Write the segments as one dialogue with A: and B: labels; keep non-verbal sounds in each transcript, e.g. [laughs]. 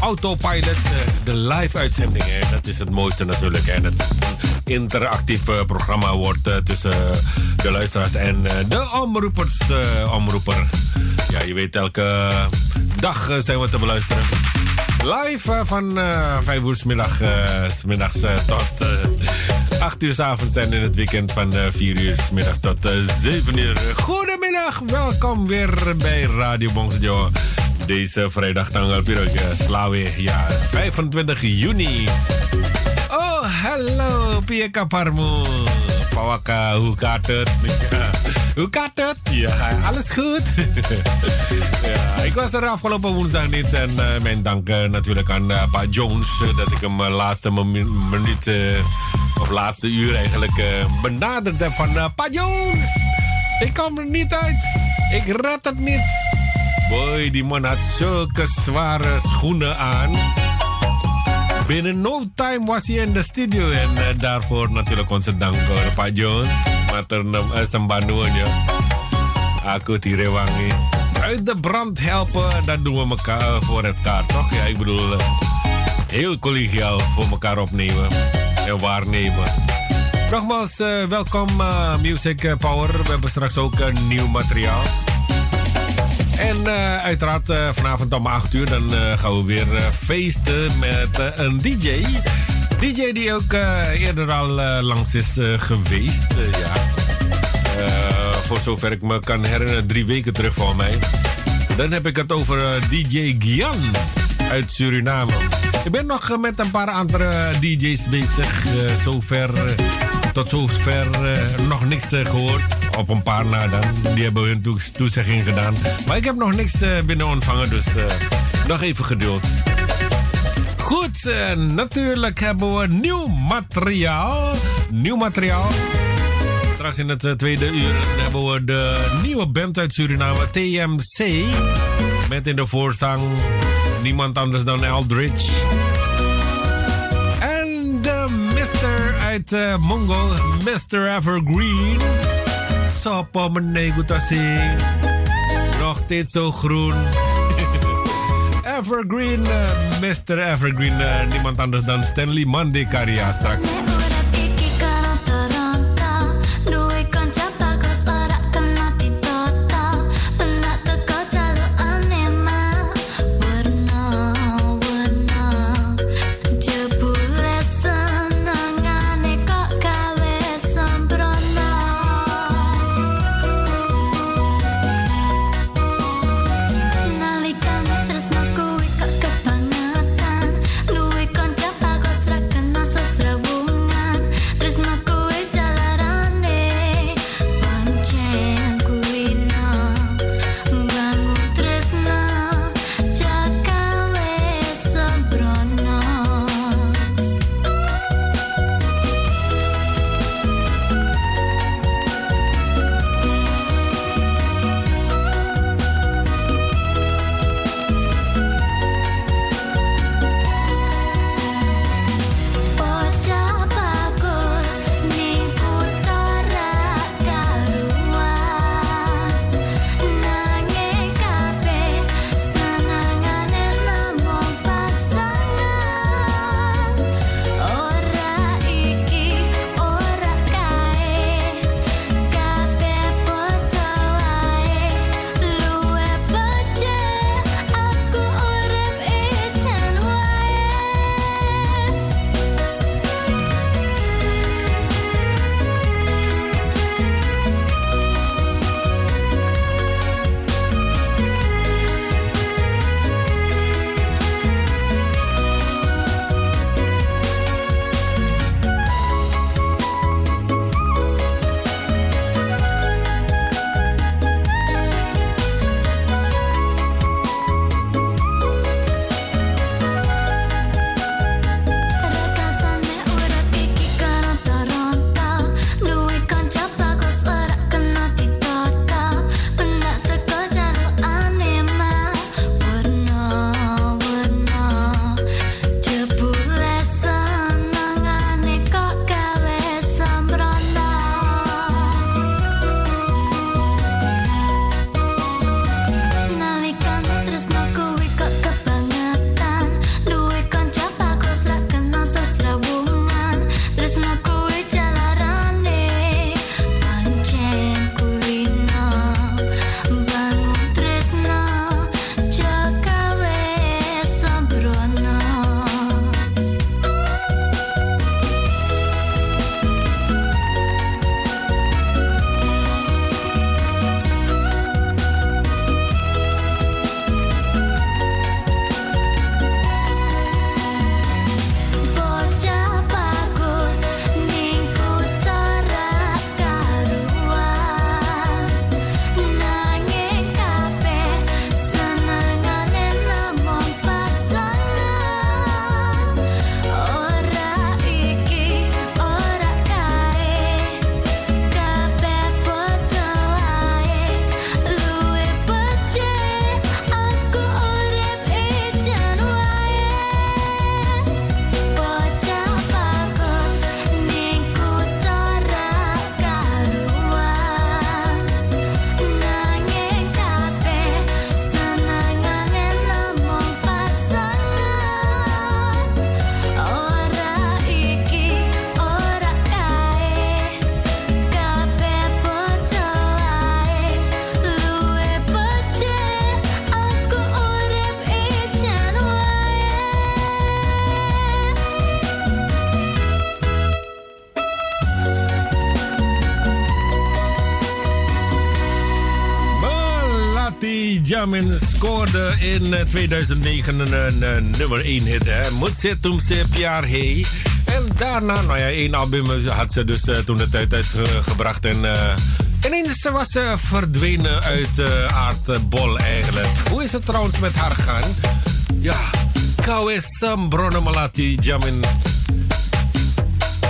A: autopilot, de live-uitzending. Dat is het mooiste natuurlijk. En het interactief programma wordt tussen de luisteraars en de omroepers. omroeper. Ja, je weet, elke dag zijn we te beluisteren. Live van uh, 5 uur s uh, middags tot 8 uur s avonds en in het weekend van 4 uur s middags tot 7 uur. Goedemiddag, welkom weer bij Radio Bongsejo. Deze vrijdag tanggal Piroke Slawe, ja, 25 juni. Oh, hallo, Pia Kaparmu. Pawaka, hoe gaat het? [laughs] Hoe gaat het? Ja, alles goed. [laughs] ja, ik was er afgelopen woensdag niet. En uh, mijn dank uh, natuurlijk aan uh, Pa Jones. dat ik hem laatste minuut, of laatste uur eigenlijk, benaderd heb van Pa Jones. Ik kom er niet uit. Ik red het niet. Boy, die man had zulke zware schoenen aan. Binnen no time was hij in de studio. En uh, daarvoor natuurlijk onze dank voor Pak Jones. Maternum uh, Sembanuan ya. Aku Tirewangi. Uit de brand helpen, dat doen we elkaar, uh, voor elkaar, toch? Ja, ik bedoel, heel collegiaal voor elkaar opnemen en waarnemen. Nogmaals, welkom Music Power. We hebben straks ook nieuw materiaal. En uh, uiteraard uh, vanavond om 8 uur dan uh, gaan we weer feesten met een DJ. DJ die ook eerder al langs is geweest. ja. voor zover ik me kan herinneren, drie weken terug voor mij. Dan heb ik het over DJ Gian uit Suriname. Ik ben nog met een paar andere DJ's bezig. zover, tot zover nog niks gehoord op een paar na dan. Die hebben hun toezegging gedaan. Maar ik heb nog niks uh, binnen ontvangen, dus nog even geduld. Goed, natuurlijk hebben we nieuw materiaal. Nieuw materiaal. Straks in het tweede uur hebben we de nieuwe band uit Suriname, TMC. Met in de voorzang niemand anders dan Eldridge. Uit Mongol, Mr. Evergreen. Sopo menegutasi. Nog steeds zo groen. [laughs] Evergreen, uh, Mr. Evergreen. Uh, niemand anders dan Stanley Mandekaria straks. Jamin scoorde in 2009 een, een nummer 1 hit. Hè. Mutsetum Sepiar Hey. En daarna, nou ja, één album had ze dus uh, toen de tijd uitgebracht. En uh, ineens was ze verdwenen uit uh, aardbol eigenlijk. Hoe is het trouwens met haar gaan? Ja, Kawes Bronnen Malati Jamin.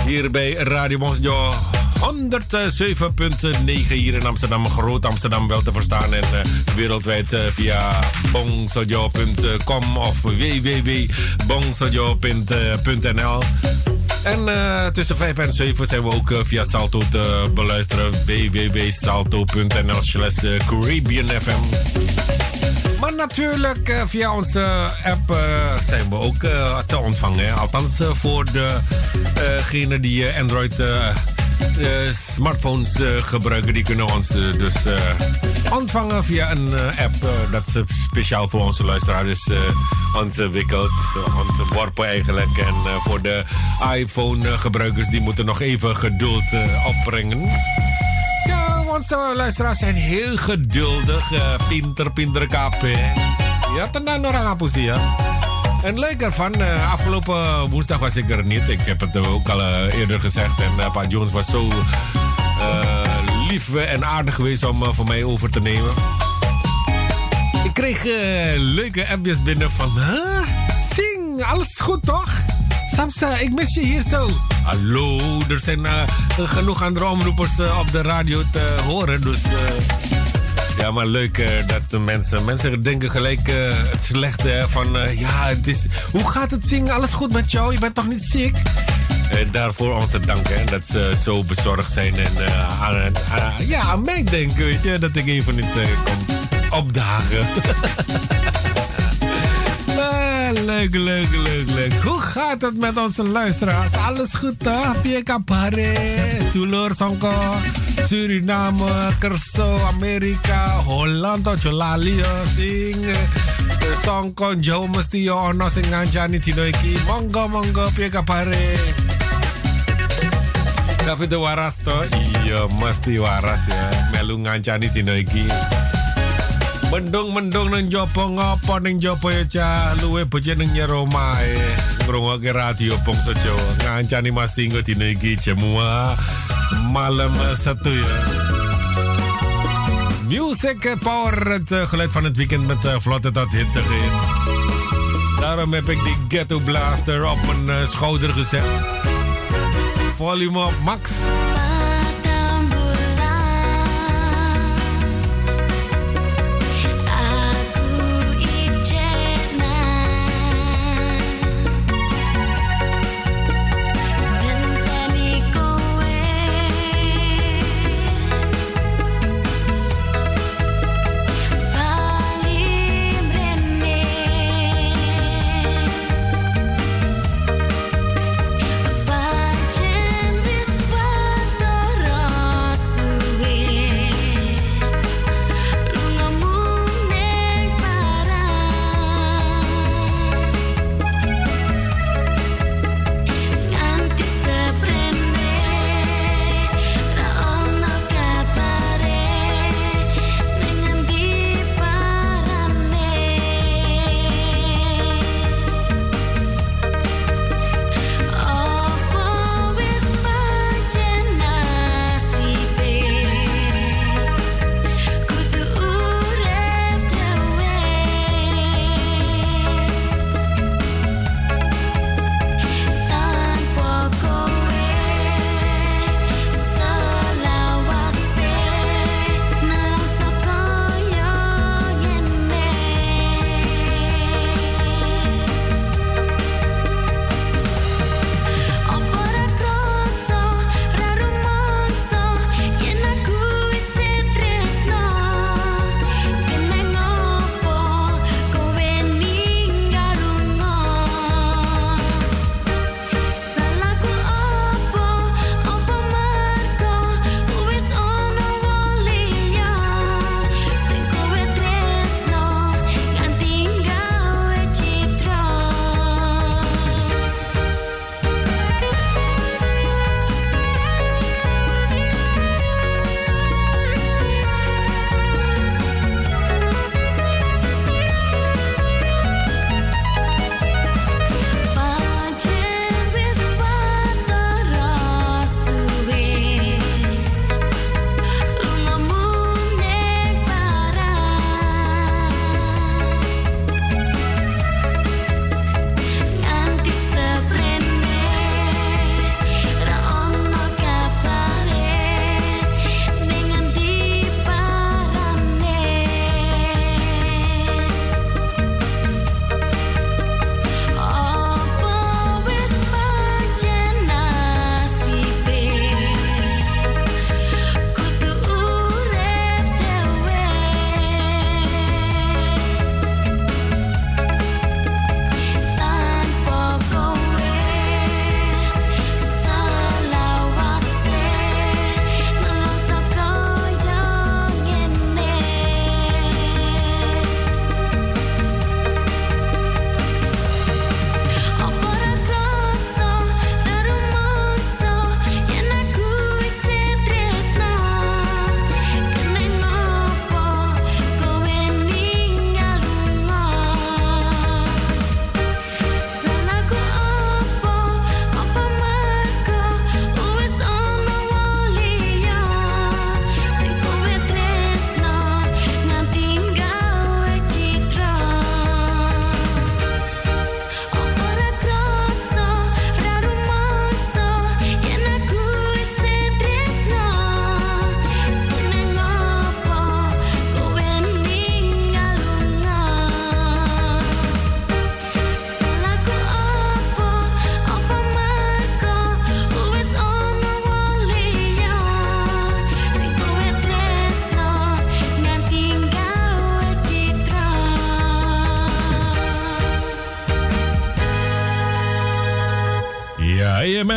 A: Hier bij Radio Mosjo 107.9 hier in Amsterdam, Groot Amsterdam wel te verstaan. En uh, wereldwijd uh, via bongsojo.com of www.bongsojo.nl. En uh, tussen 5 en 7 zijn we ook via Salto te beluisteren. www.salto.nl slash Caribbean FM. Maar natuurlijk via onze app zijn we ook te ontvangen. Althans voor degenen die Android smartphones gebruiken. Die kunnen ons dus ontvangen via een app. dat is speciaal voor onze luisteraars ontwikkeld. Ontworpen eigenlijk. En voor de iPhone gebruikers die moeten nog even geduld opbrengen. Ja, onze luisteraars zijn heel geduldig. Pinter, pinter kape. Ja, tenang orang apa ya. En leuk ervan, uh, afgelopen woensdag was ik er niet. Ik heb het ook al uh, eerder gezegd. En uh, Pa Jones was zo lief en aardig geweest om voor mij over te nemen. Ik kreeg leuke appjes binnen van... Huh? Sing, alles goed toch? Samsa, ik mis je hier zo. Hallo, er zijn genoeg andere omroepers op de radio te horen. Dus ja, maar leuk dat de mensen... Mensen denken gelijk het slechte van... ja, het is, hoe gaat het zingen? Alles goed met jou? Je bent toch niet ziek? daarvoor om te danken. Dat ze zo bezorgd zijn en aan, ja, aan mij denken, weet je. Dat ik even niet kom opdagen. [laughs] leuk, leuk, leuk, leuk. Hoe gaat het met onze luisteraars? Alles goed? Pia Paris, Tulur Songko, Suriname, Kerso, Amerika, Holland, Cholali, sing. Songko, Jo, mesti yo ono sing ngancani tino iki. Monggo, monggo, Pia Paris. Tapi itu waras toh? Iya, mesti waras ya. Melu ngancani tino iki. Mendung-mendung nang jopo ngopo nang jopo ya cah luwe bocah nang nyero mae ngrungokke radio Bangsa Jawa ngancani Mas Tinggo dina iki semua malam satu ya Music Power, het uh, geluid van het weekend met uh, vlotte tot hitsige hits. Daarom heb ik die Ghetto Blaster op mijn uh, schouder gezet. Volume op max.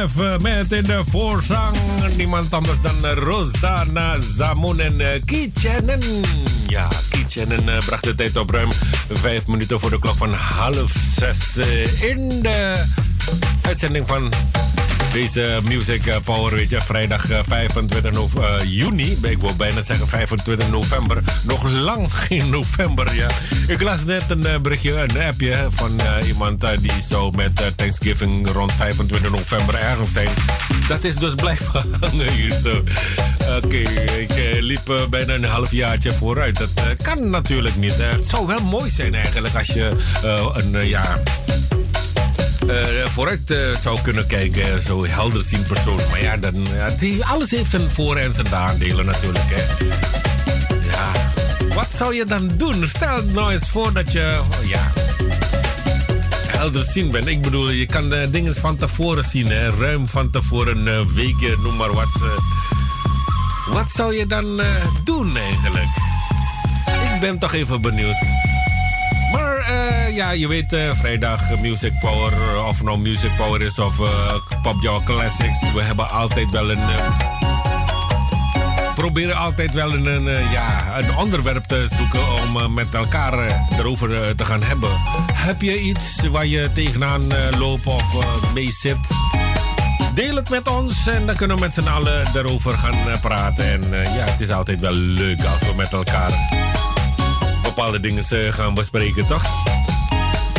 A: Eh, met in de voorzang niemand anders dan Rosanna Zamoun en uh, Kitchenen. Ja, Kitchenen bracht de tijd op ruim vijf minuten voor de klok van half zes in de uitzending van deze Music eh, Power, weet je, vrijdag 25 uh, uh, juni. Ik wil bijna zeggen 25 november. Nog lang [laughs] geen november, ja. Ik las net een berichtje, een appje van iemand die zou met Thanksgiving rond 25 november ergens zijn. Dat is dus blijven [laughs] hangen zo. Oké, ik liep bijna een half jaartje vooruit. Dat kan natuurlijk niet. het zou wel mooi zijn eigenlijk als je een, ja vooruit uh, zou kunnen kijken. Zo helder zien persoon. Maar ja, dan, alles heeft zijn voor- en zijn nadelen natuurlijk. Hè. Ja, wat zou je dan doen? Stel nou eens voor dat je ja, helder zien bent. Ik bedoel, je kan dingen van tevoren zien. Hè. Ruim van tevoren, uh, weken, noem maar wat. wat zou je dan doen eigenlijk? Ik ben toch even benieuwd. Uh, ja, je weet, uh, vrijdag Music Power, of nou Music Power is of uh, Pop Your Classics. We hebben altijd wel een. proberen altijd wel een, een, ja, een onderwerp te zoeken om met elkaar erover te gaan hebben. Heb je iets waar je tegenaan loopt of mee zit? Deel het met ons en dan kunnen we met z'n allen erover gaan praten. En ja, het is altijd wel leuk als we met elkaar bepaalde dingen eh, gaan bespreken, toch?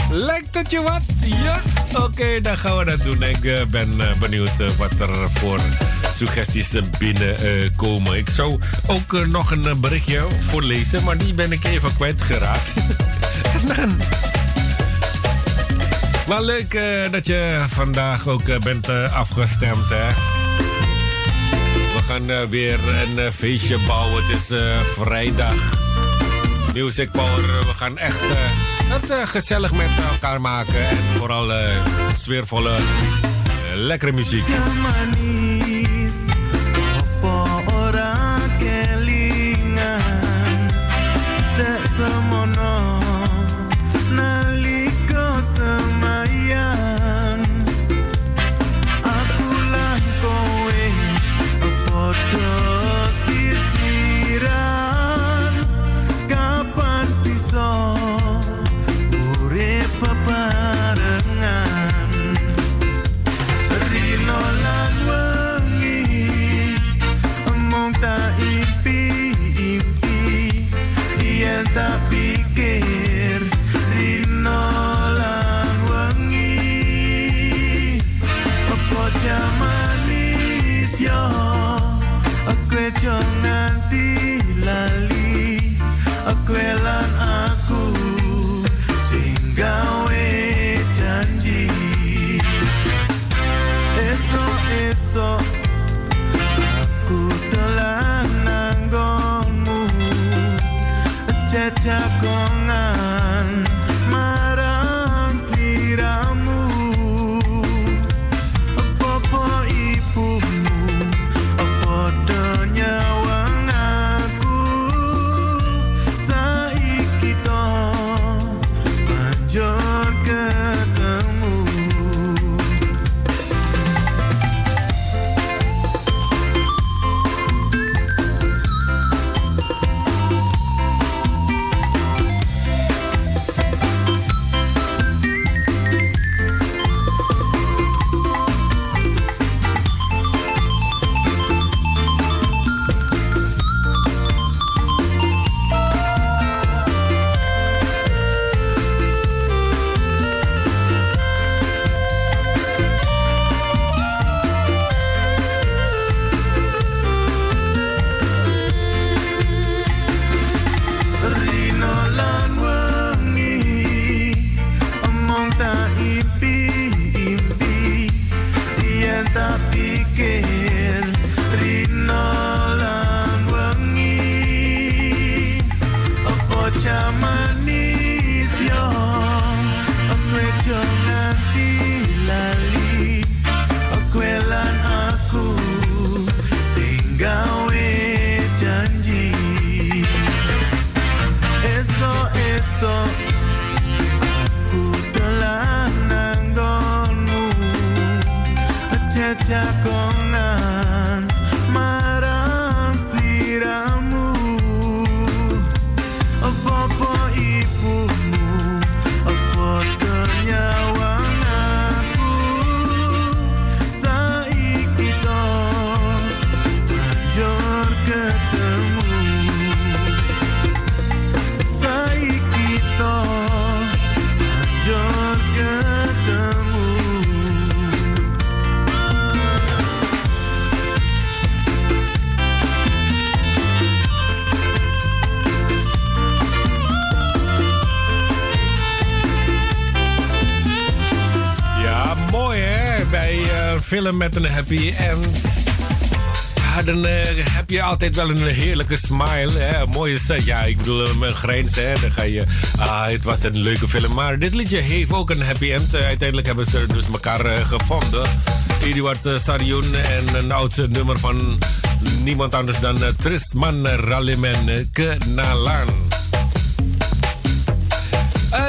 A: Lijkt het je wat? Ja? Oké, dan gaan we dat doen. Ik uh, ben uh, benieuwd wat er voor suggesties binnenkomen. ik zou ook nog een berichtje voorlezen, maar die ben ik even kwijtgeraakt. [laughs] maar leuk dat je vandaag ook bent afgestemd, hè? We gaan weer een feestje bouwen. Het is vrijdag. Music Power. We gaan echt uh, het uh, gezellig met elkaar maken. En vooral uh, sfeervolle, lekkere muziek. Aku telah nanggungmu
B: Cetak kong met een happy end. Ja, dan uh, heb je altijd wel een heerlijke smile. Hè? Mooie set. Ja, ik bedoel, een grijns. Hè? Dan ga je... Ah, het was een leuke film. Maar dit liedje heeft ook een happy end. Uh, uiteindelijk hebben ze dus elkaar gevonden. Eduard Sarion en een oudste nummer van niemand anders dan Trisman Ralimen Kenalan.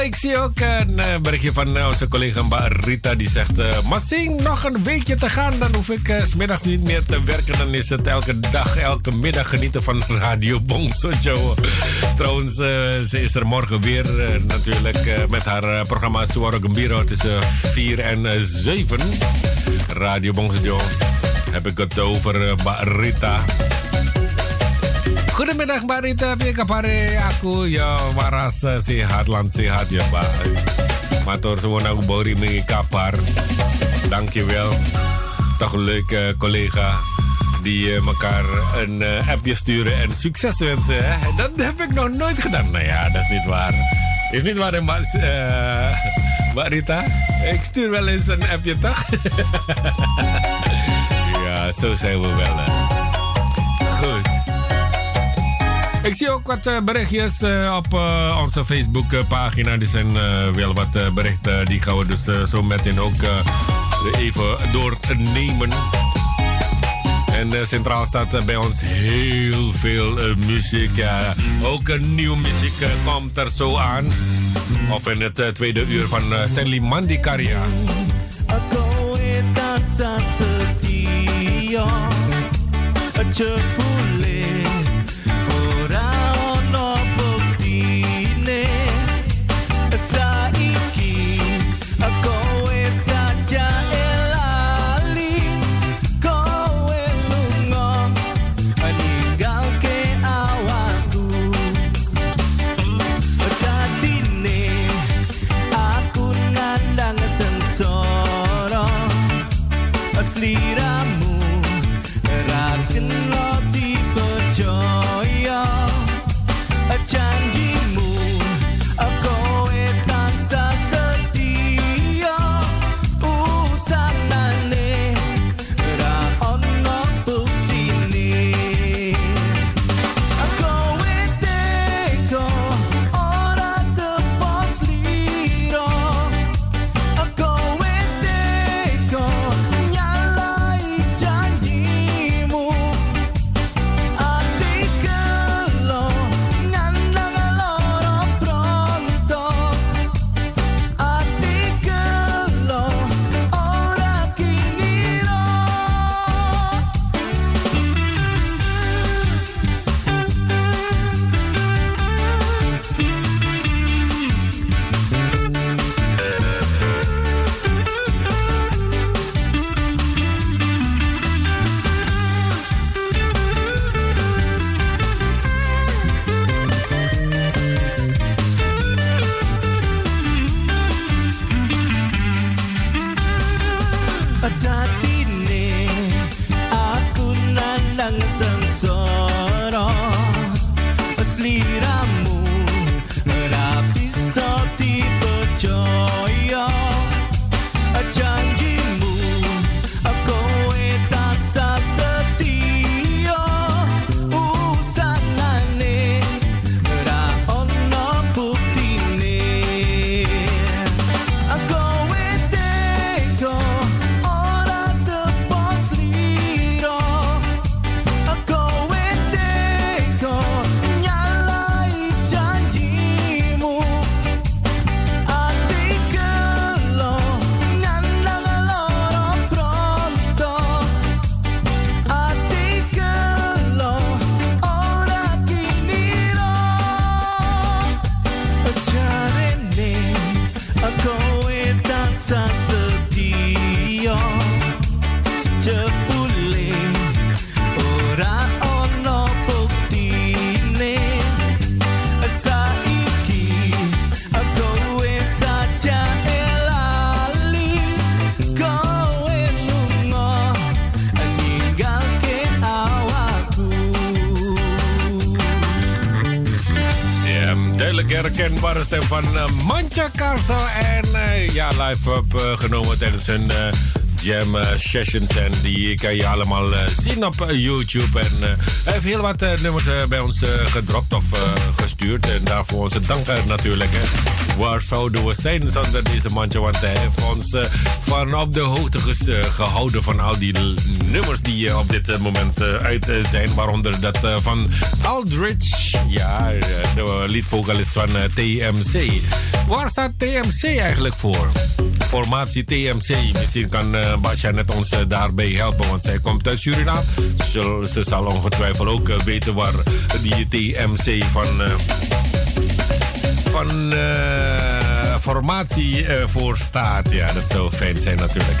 B: Uh, ik zie ook een uh, berichtje van uh, onze collega Rita die zegt... Massing, nog een weekje te gaan, dan hoef ik s smiddags niet meer te werken. Dan is het elke dag, elke middag genieten van [laughs] Radio Bongsojo. Trouwens, ze is er morgen weer natuurlijk met haar programma Suaro Gambiro tussen 4 en 7. Radio Bongsojo heb ik het over Rita. Goedemiddag Mbak Rita, apa kabar aku? Ya waras sehat lan sehat ya Mbak. Matur suwun aku baru mengi kabar. Dankjewel. Toch een leuke collega die elkaar een uh, appje sturen en succes wensen. Dat heb ik nog nooit gedaan. Nou ja, dat is niet waar. Is niet waar, Mbak, uh, Mbak Rita? Ik stuur wel eens een appje, toch? [laughs] ja, zo zijn we wel. Ik zie ook wat uh, berichtjes uh, op uh, onze Facebookpagina. Er zijn wel wat berichten. Die gaan we dus zo meteen ook even doornemen. En centraal staat bij ons heel veel muziek. Ook een nieuwe muziek komt er zo aan. Of in het tweede uur van Stanley Mandikaria.
A: Herkenbare stem van uh, Mancha Carso. En uh, ja, live opgenomen tijdens hun jam sessions. En die kan je allemaal zien op YouTube. En hij heeft heel wat nummers bij ons gedropt of gestuurd. En daarvoor onze dank natuurlijk. Hè. Waar zouden we zijn zonder deze mancha? Want hij heeft ons van op de hoogte gehouden van al die nummers die op dit moment uit zijn. Waaronder dat van Aldrich. Ja, de liedvocalist van TMC. Waar staat TMC eigenlijk voor? Formatie TMC. Misschien kan Basja net ons daarbij helpen, want zij komt uit Suriname. Ze, zal ongetwijfeld ook weten waar die TMC van. Van formatie voor staat. Ja, dat zou fijn zijn natuurlijk.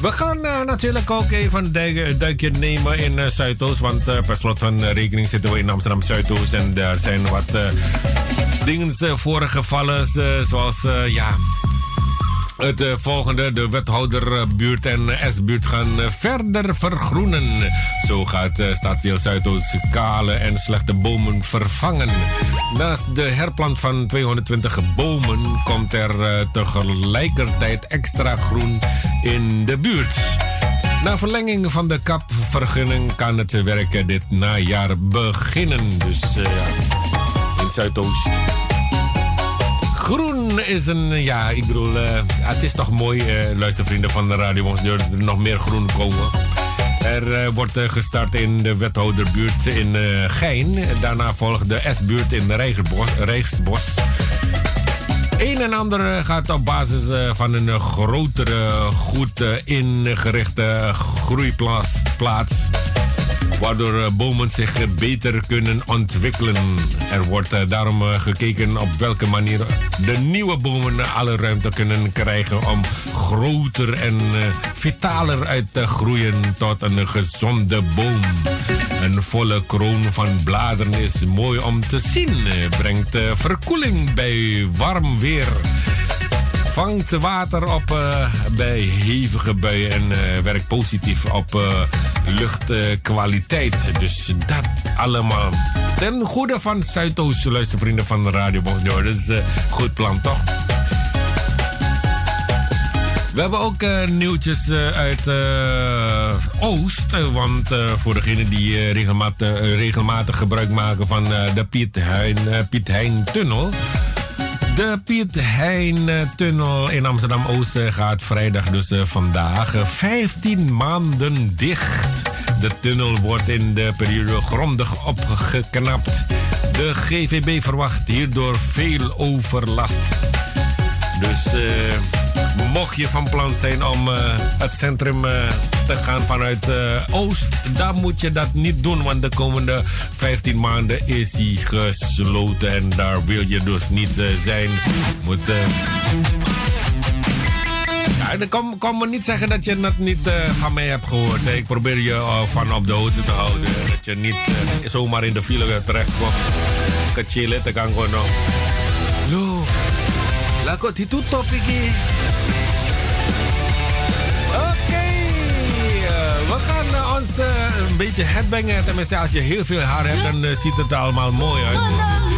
A: We gaan natuurlijk ook even een duikje nemen in Zuidoost. Want per slot van rekening zitten we in Amsterdam Zuidoost. En daar zijn wat dingen voorgevallen. zoals ja het uh, volgende, de wethouderbuurt en S-buurt gaan verder vergroenen. Zo gaat Stadsdeel Zuidoost kale en slechte bomen vervangen. Naast de herplant van 220 bomen komt er tegelijkertijd extra groen in de buurt. Na verlenging van de kapvergunning kan het werk dit najaar beginnen. Dus in Zuidoost. Groen is een, ja, ik bedoel, uh, het is toch mooi, uh, luistervrienden van de radio, mocht er nog meer groen komen. Er uh, wordt gestart in de wethouderbuurt in Gein. Daarna volgt de S-buurt in Rijksbos. Een en ander gaat op basis van een grotere, goed ingerichte groeiplaats waardoor eh, bomen zich beter kunnen ontwikkelen. Er wordt eh, daarom eh, gekeken op welke manier de nieuwe bomen alle ruimte kunnen krijgen om groter en vitaler uit te groeien tot een gezonde boom. Een volle kroon van bladeren is mooi om te zien, brengt verkoeling bij warm weer vangt water op uh, bij hevige buien en uh, werkt positief op uh, luchtkwaliteit. dus dat allemaal ten goede van Zuidoost, luistervrienden van de Radio Bonjour. Dat is een goed plan, toch? We hebben ook nieuwtjes uit uh, Oost. Want voor degenen die regelmatig, regelmatig gebruik maken van de Piet Hein, Piet Hein Tunnel. De Piet Hein-tunnel in Amsterdam-Oost gaat vrijdag, dus uh, vandaag, 15 maanden dicht. De tunnel wordt in de periode grondig opgeknapt. De GVB verwacht hierdoor veel overlast. Dus... Uh, Mocht je van plan zijn om uh, het centrum uh, te gaan vanuit Oost, dan moet je dat niet doen. Want de komende 15 maanden is hij gesloten. En daar wil je dus niet zijn. Moet. Ja, kom, me niet zeggen dat je dat niet van mij hebt gehoord. Ik probeer je van op de hoogte te houden. Dat je niet zomaar in de file terecht komt. Te kan gewoon. Lo, laat ik het topic we gaan uh, ons uh, een beetje headbangen. Tenminste, als je heel veel haar hebt, dan uh, ziet het er allemaal mooi uit.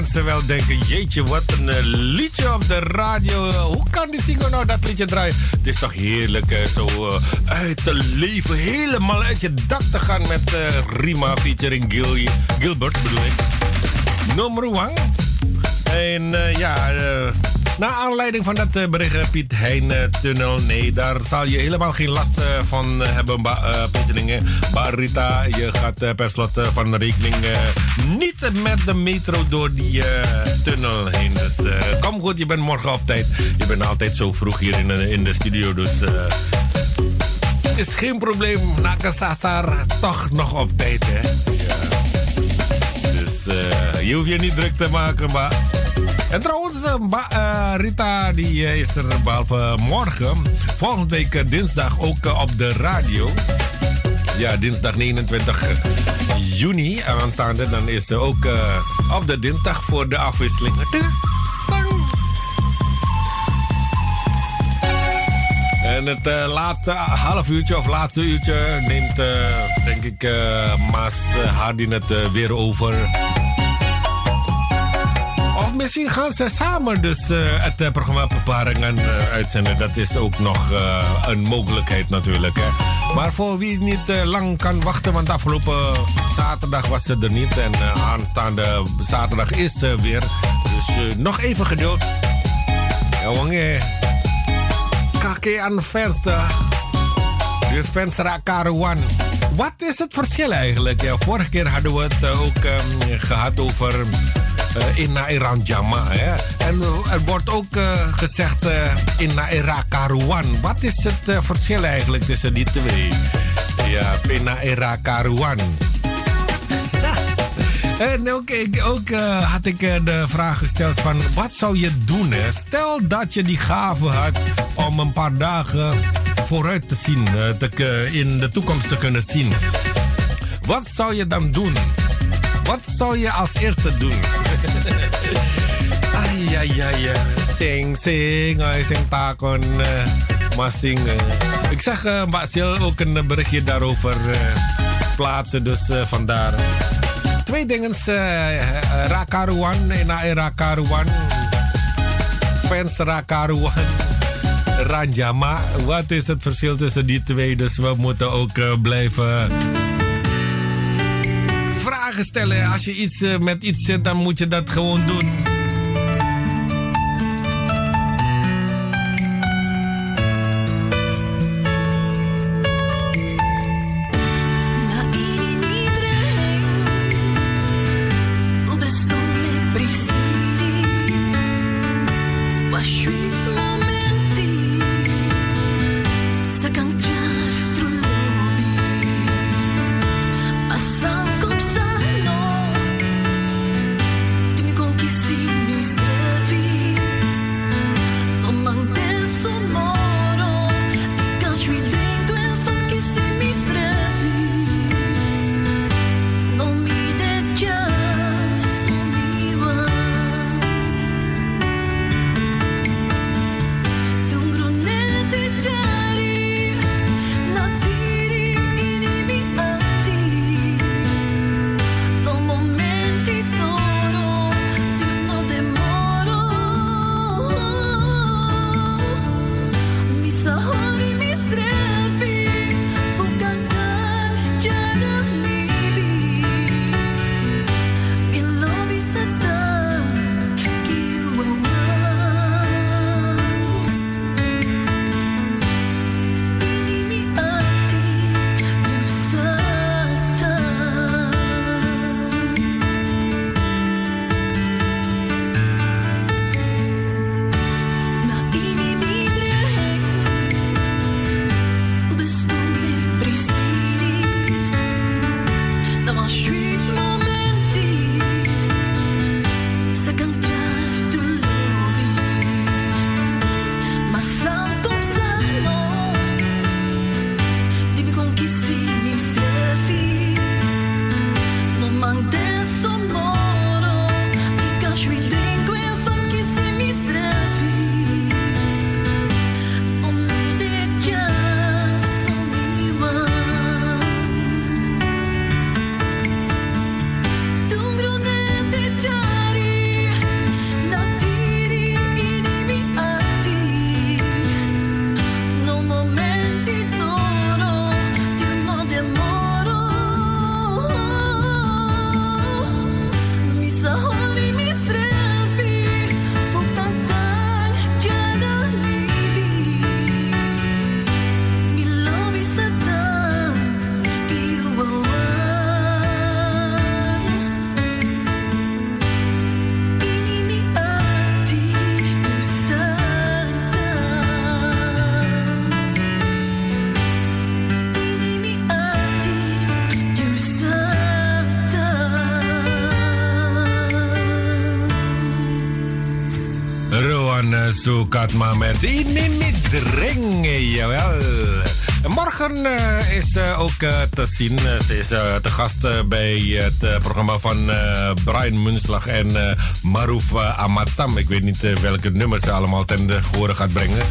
A: Mensen wel denken: jeetje, wat een eh, liedje op de radio. Hoe kan die singer nou dat liedje draaien? Het is toch heerlijk hè, zo uh, uit te leven, helemaal uit je dak te gaan met Rima featuring Gil Gilbert, bedoel ik. Nummer 1. En ja. Naar aanleiding van dat bericht, Piet Heijn-tunnel. Nee, daar zal je helemaal geen last van hebben, ba. Barita, je gaat per slot van rekening niet met de metro door die tunnel heen. Dus kom goed, je bent morgen op tijd. Je bent altijd zo vroeg hier in, de studio, dus... is geen probleem. Nakasasar toch nog op tijd, hè? Dus je hoeft je niet druk te maken, maar... En trouwens, uh, Rita die, uh, is er behalve morgen, volgende week dinsdag ook op de radio. Ja, dinsdag 29 juni aanstaande. Dan is ze ook op de dinsdag voor de afwisseling. En het laatste half uurtje of laatste uurtje neemt, denk ik, Maas Hardin het weer over misschien gaan ze samen dus uh, het uh, programma Beparing en uh, uitzenden. Dat is ook nog een mogelijkheid natuurlijk. Hè. Maar voor wie niet lang kan wachten, want afgelopen zaterdag was ze er niet. En aanstaande zaterdag is ze weer. Dus nog even geduld. Wanneer. Kake aan venster. De venster Karuan. Wat is het verschil eigenlijk? Ja, vorige keer hadden we het ook um, gehad over uh, Inna Iran Jama. En er wordt ook uh, gezegd uh, Inna Era Karuan. Wat is het verschil eigenlijk tussen die twee? Ja, Inna Era Karuan. En ook, ook uh, had ik de vraag gesteld van wat zou je doen? Stel dat je die gave had om een paar dagen vooruit te zien, te, in de toekomst te kunnen zien. Wat zou je dan doen? Wat zou je als eerste doen? [laughs] ai, ai, ai. Sing, sing. Sing takon. Maar zingen. Ik zag uh, Mbak Sil ook een berichtje daarover plaatsen. Dus vandaar. Twee dingen. Uh, Rakaruan. En Rakaruan. Fans Rakaruan. Ranjama. Wat is het verschil tussen die twee? Dus we moeten ook blijven vragen stellen. Als je iets met iets zit, dan moet je dat gewoon doen.
C: Sukatma met Inimidring. Jawel. Morgen uh, is uh, ook uh, te zien. ze is te gast bij het programma van Brian Munslag en Maruf Amatam. Ik weet niet welke nummers ze allemaal ten de gehoor gaat brengen.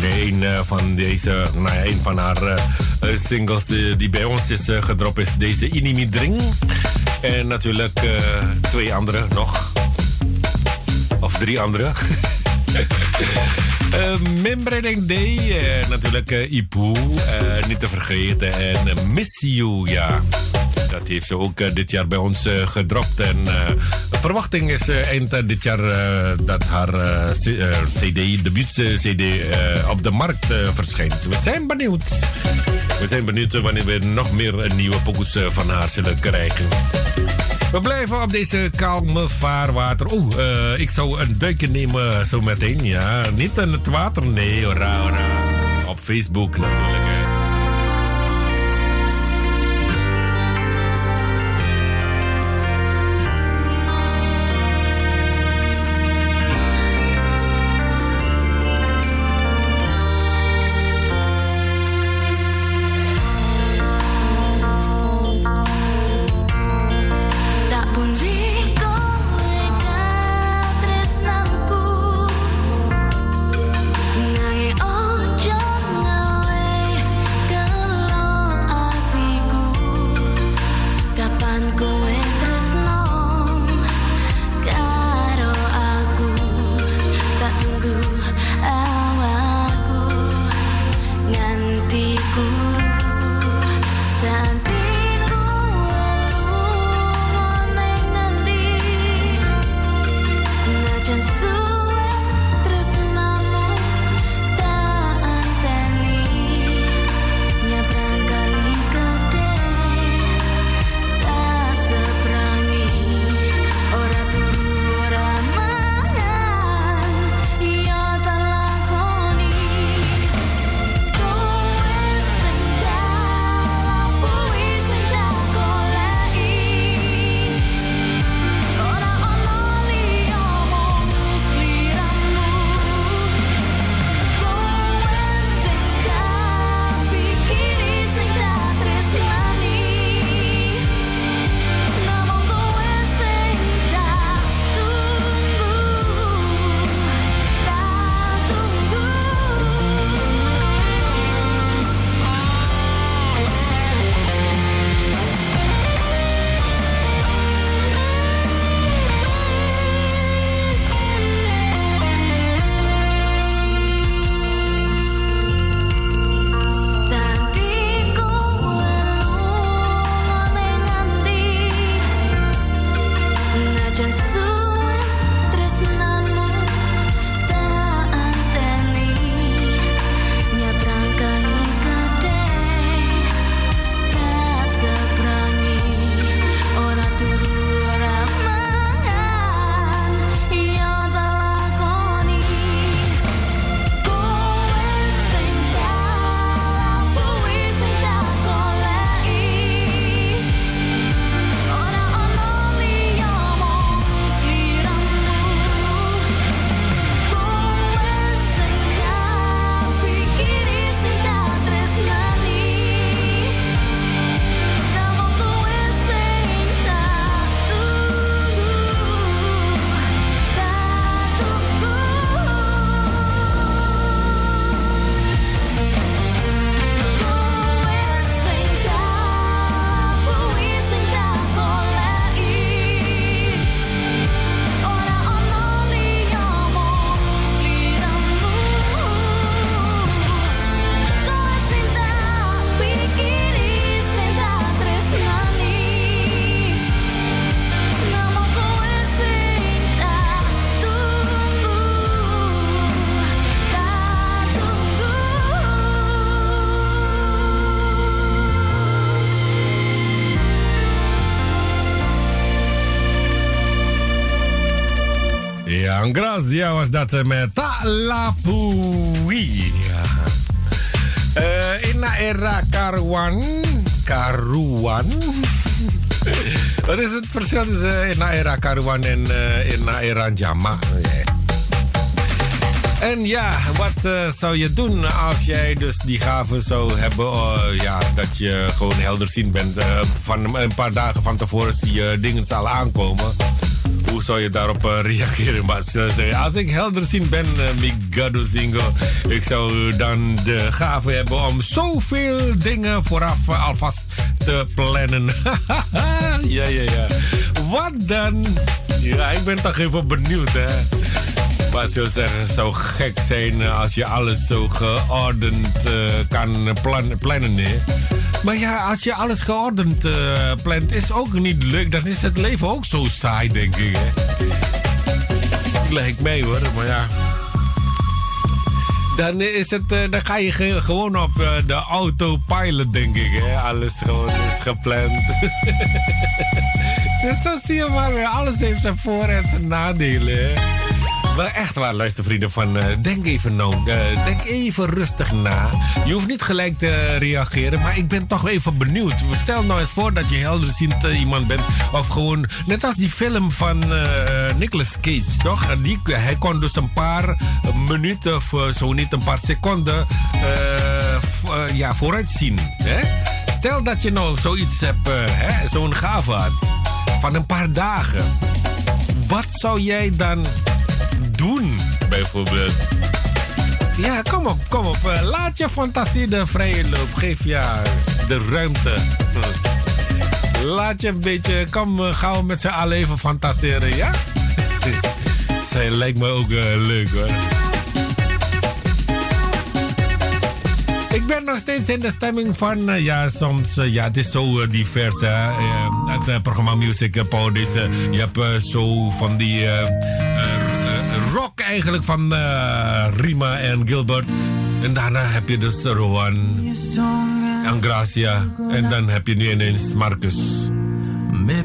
C: Nee, een van deze, nou van haar singles die, die, bij ons is gedropt is deze Inimidring. En natuurlijk twee andere nog. Of drie andere. [laughs] uh, Membreding Day, uh, natuurlijk uh, Ipu, niet te vergeten. En Miss ja. Dat heeft ze ook dit jaar bij ons gedropt. En de verwachting is eind dit jaar dat haar CD, debuut-CD op de markt verschijnt. We zijn benieuwd. We zijn benieuwd wanneer we nog meer nieuwe pokus van haar zullen krijgen. We blijven op deze kalme vaarwater. Oeh, uh, ik zou een duikje nemen zo meteen. Ja, niet in het water, nee, ora. Op Facebook natuurlijk. Hè. Grazia was dat met Talapui. Uh, in era Karuan. Karuan. Wat is het verschil tussen in era Karuan en in era Jama?
A: En ja, wat zou je doen als jij dus die gave zou hebben? Ja, dat je gewoon helderziend bent. Van een paar dagen van tevoren zie je dingen zal aankomen. Zou je daarop [laughs] reageren? Maar als ik helderziend ben, Migado Zingo, ik zou dan de gave hebben om zoveel dingen vooraf alvast te plannen. [laughs] ja, ja, ja. Wat dan? Ja, ik ben toch even benieuwd, hè. Maar zou zeggen, zou gek zijn als je alles zo geordend uh, kan plan, plannen. Maar ja, als je alles geordend uh, plant, is ook niet leuk. Dan is het leven ook zo saai, denk ik. Hè? Lijkt mij hoor, maar ja. Dan, is het, dan ga je gewoon op de autopilot, denk ik. Hè? Alles gewoon is gepland. [laughs] dus zo zie je maar weer. Alles heeft zijn voor- en zijn nadelen. Hè? Wel echt waar, luistervrienden. Van, uh, denk even nou, uh, denk even rustig na. Je hoeft niet gelijk te reageren, maar ik ben toch even benieuwd. Stel nou eens voor dat je helderziend uh, iemand bent. Of gewoon, net als die film van Nicolas Cage, toch? Die, hij kon dus een paar minuten of zo niet een paar seconden ja, vooruit zien. Hè? Stel dat je nou zoiets hebt, zo'n gave had. Van een paar dagen. Wat zou jij dan bijvoorbeeld. Ja, kom op, kom op. Eh, laat je fantasie de vrije loop. Geef ja de ruimte. [laughs] Laat je een beetje, kom eh, gauw met z'n allen even fantaseren, ja? [laughs] Zij lijkt me ook uh, leuk hoor. Ik ben nog steeds in de stemming van, uh, ja, soms, ja, het is zo divers. Het programma Music Power is, je hebt zo van die rock eigenlijk van uh, Rima en Gilbert. En daarna heb je dus Rowan en Gracia. En dan heb je nu ineens Marcus. Me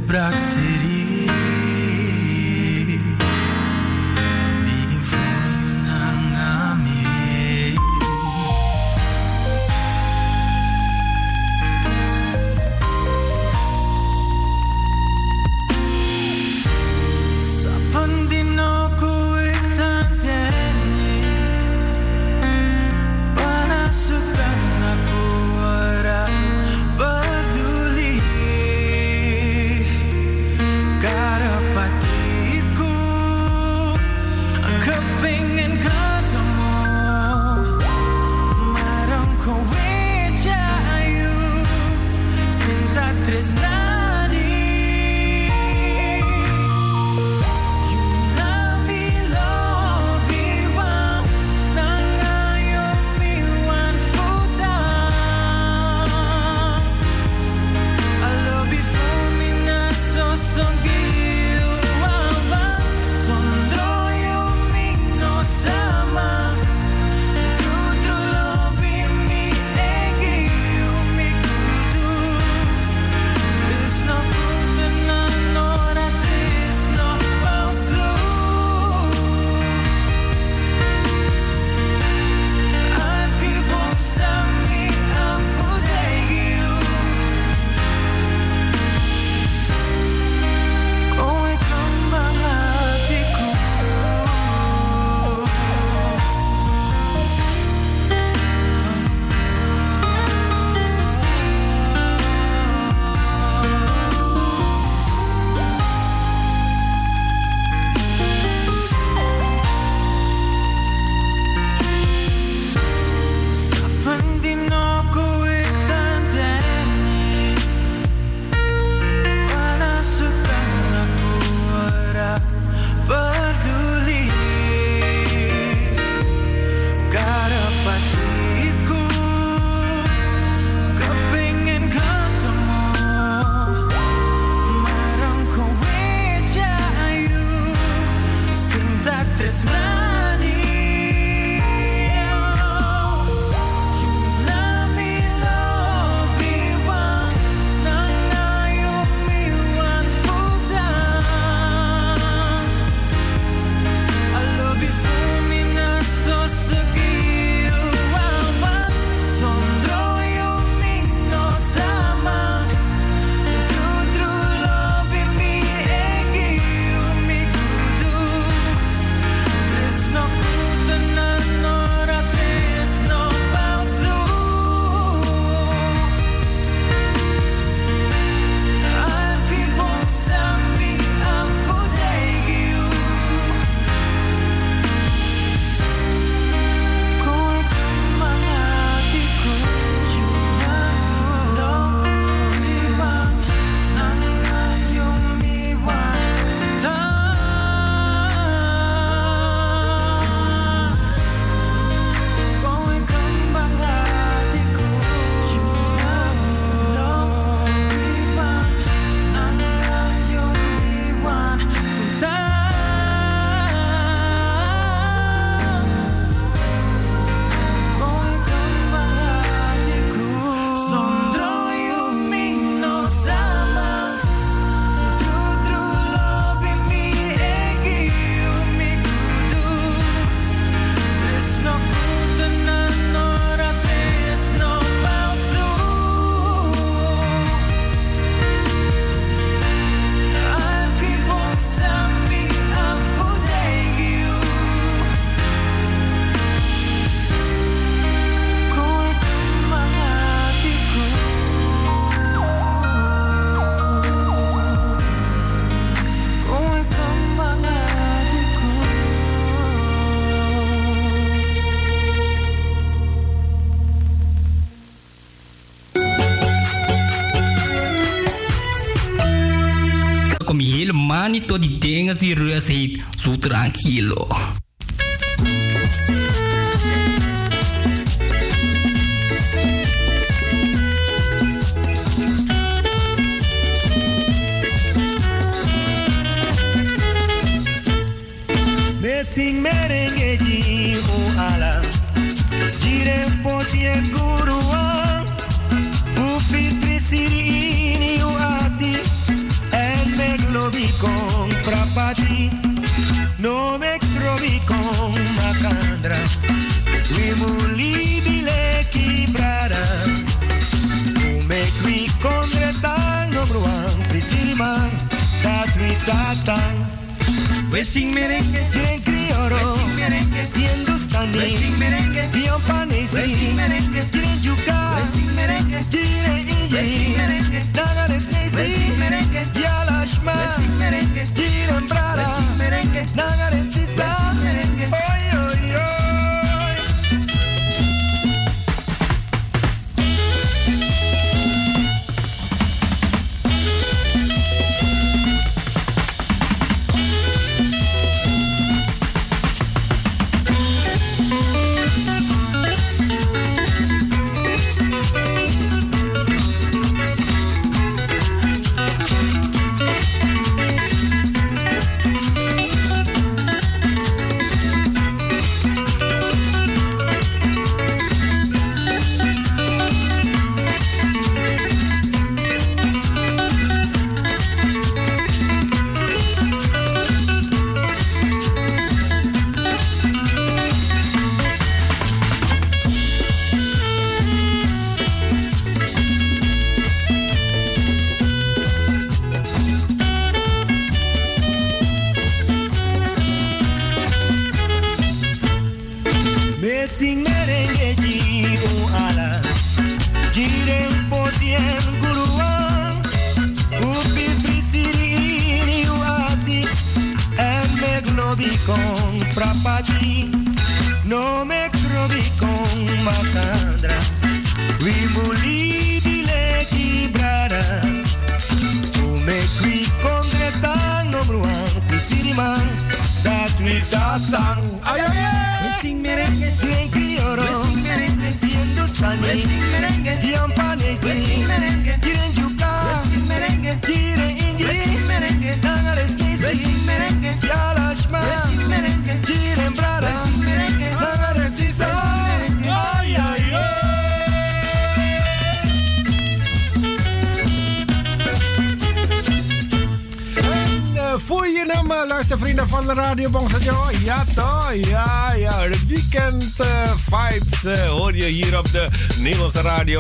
D: dingen die rust heet. Zo tranquilo.
E: No me trovi con macandra We mulibile kibrara me qui con retan no bruan Prisirima Dat we satan We sing merengue, quieren crioro. We sing merengue, bien dostani. We sing merengue, bien panesi. We sing merengue, quieren yuca. We sing merengue, quieren inji. We sing merengue, nagares nesi. We sing merengue, yalashma. We sing merengue, quieren brada. We sing merengue, nagares sisa.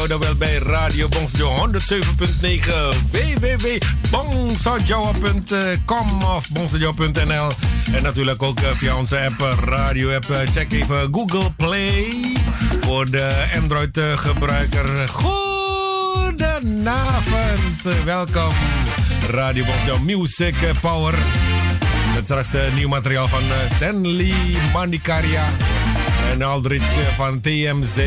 A: Dan wel bij Radio Bongsajo 107.9 www.bongsajoa.com of bongsajoa.nl en natuurlijk ook eh, via onze app, eh, radio app. Eh, check even Google Play voor de Android gebruiker. Goedenavond, welkom Radio Bongsajo Music Power. Met straks nieuw materiaal van Stanley Mandikaria en Aldrich van TMZ.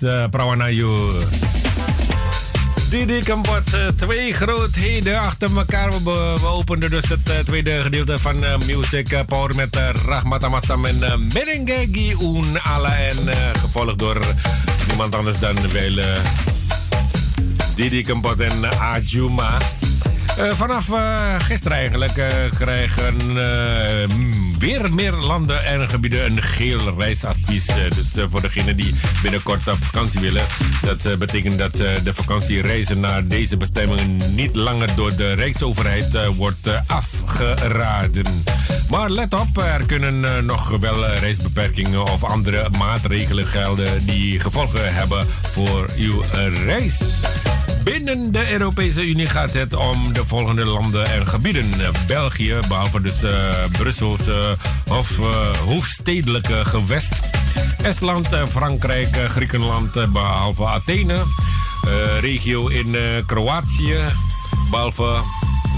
A: Jumas, eh. Didi Kempot, eh, twee grootheden achter elkaar. We, we openden dus het eh, tweede gedeelte van Music Power met uh, Rahmat Amassam en uh, Merengue Un Ala. En gevolgd door niemand anders dan wel Didi Kempot en Ajuma. Eh, vanaf eh, gisteren eigenlijk eh, krijgen mm, weer meer landen en gebieden een geel reisadvies. Dus voor degenen die binnenkort op vakantie willen. Dat betekent dat de vakantiereizen naar deze bestemmingen niet langer door de Rijksoverheid wordt afgeraden. Maar let op, er kunnen nog wel reisbeperkingen of andere maatregelen gelden die gevolgen hebben voor uw reis. Binnen de Europese Unie gaat het om de volgende landen en gebieden. België, behalve dus eh Brusselse of eh, hoofdstedelijke gewest. Estland, eh, Frankrijk, Griekenland, eh, behalve Athene. Regio in Kroatië, behalve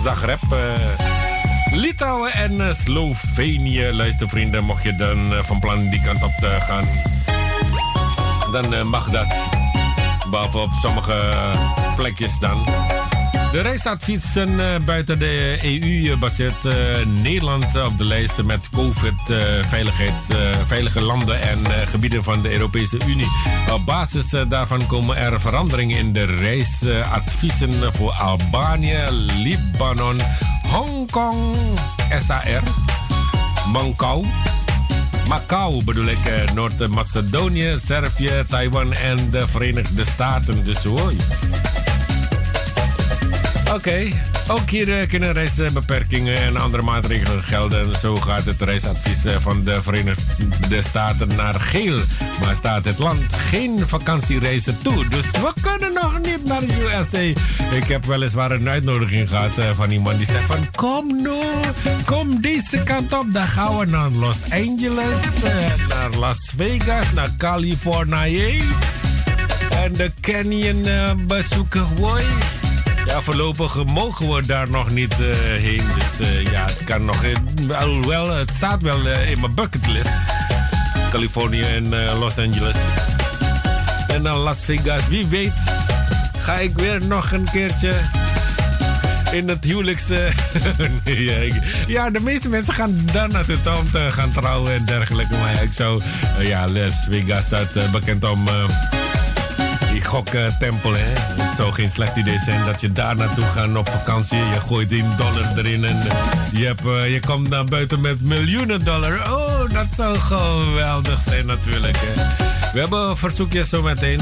A: Zagreb. Litouwen en Slovenië. Luister vrienden, mocht je dan van plan die kant op te gaan, dan mag dat. Behalve op sommige plekjes dan. De reisadviezen eh, buiten de EU baseert eh, Nederland op de lijst met COVID-veiligheid, veilige landen en eh, gebieden van de Europese Unie. Op basis eh, daarvan komen er veranderingen in de reisadviezen voor Albanië, Libanon, Hongkong, SAR, Macau. Macau bedoel ik, eh, Noord-Macedonië, Servië, Taiwan en de Verenigde Staten. Dus hoor. Oké, ook hier eh, kunnen reisbeperkingen en andere maatregelen gelden. En zo gaat het reisadvies eh, van de Verenigde Staten naar geel. Maar staat het land geen vakantiereizen toe. Dus we kunnen nog niet naar de USA. Ik heb weliswaar een uitnodiging gehad eh, van iemand die zegt van... Kom nu, kom deze kant op. Dan gaan we naar Los Angeles, naar Las Vegas, naar Californië. En de canyon bezoeken. Hoi. Ja, voorlopig mogen we daar nog niet eh, heen. Dus eh, ja, het kan nog. Alhoewel, het staat wel eh, in mijn bucketlist. Californië en Los Angeles. En dan Las Vegas. Wie weet, ga ik weer nog een keertje in het huwelijks. [laughs] ja, de meeste mensen gaan dan naartoe om te gaan trouwen en dergelijke. Maar ik zou. ja, Las Vegas staat bekend om. Die goktempel, hè. Het zou geen slecht idee zijn dat je daar naartoe gaat op vakantie. Je gooit 10 dollar erin en eh, je, hebt, eh, je komt naar buiten met miljoenen dollar. Oh, dat zou geweldig zijn natuurlijk, hè. We hebben verzoekjes zo meteen.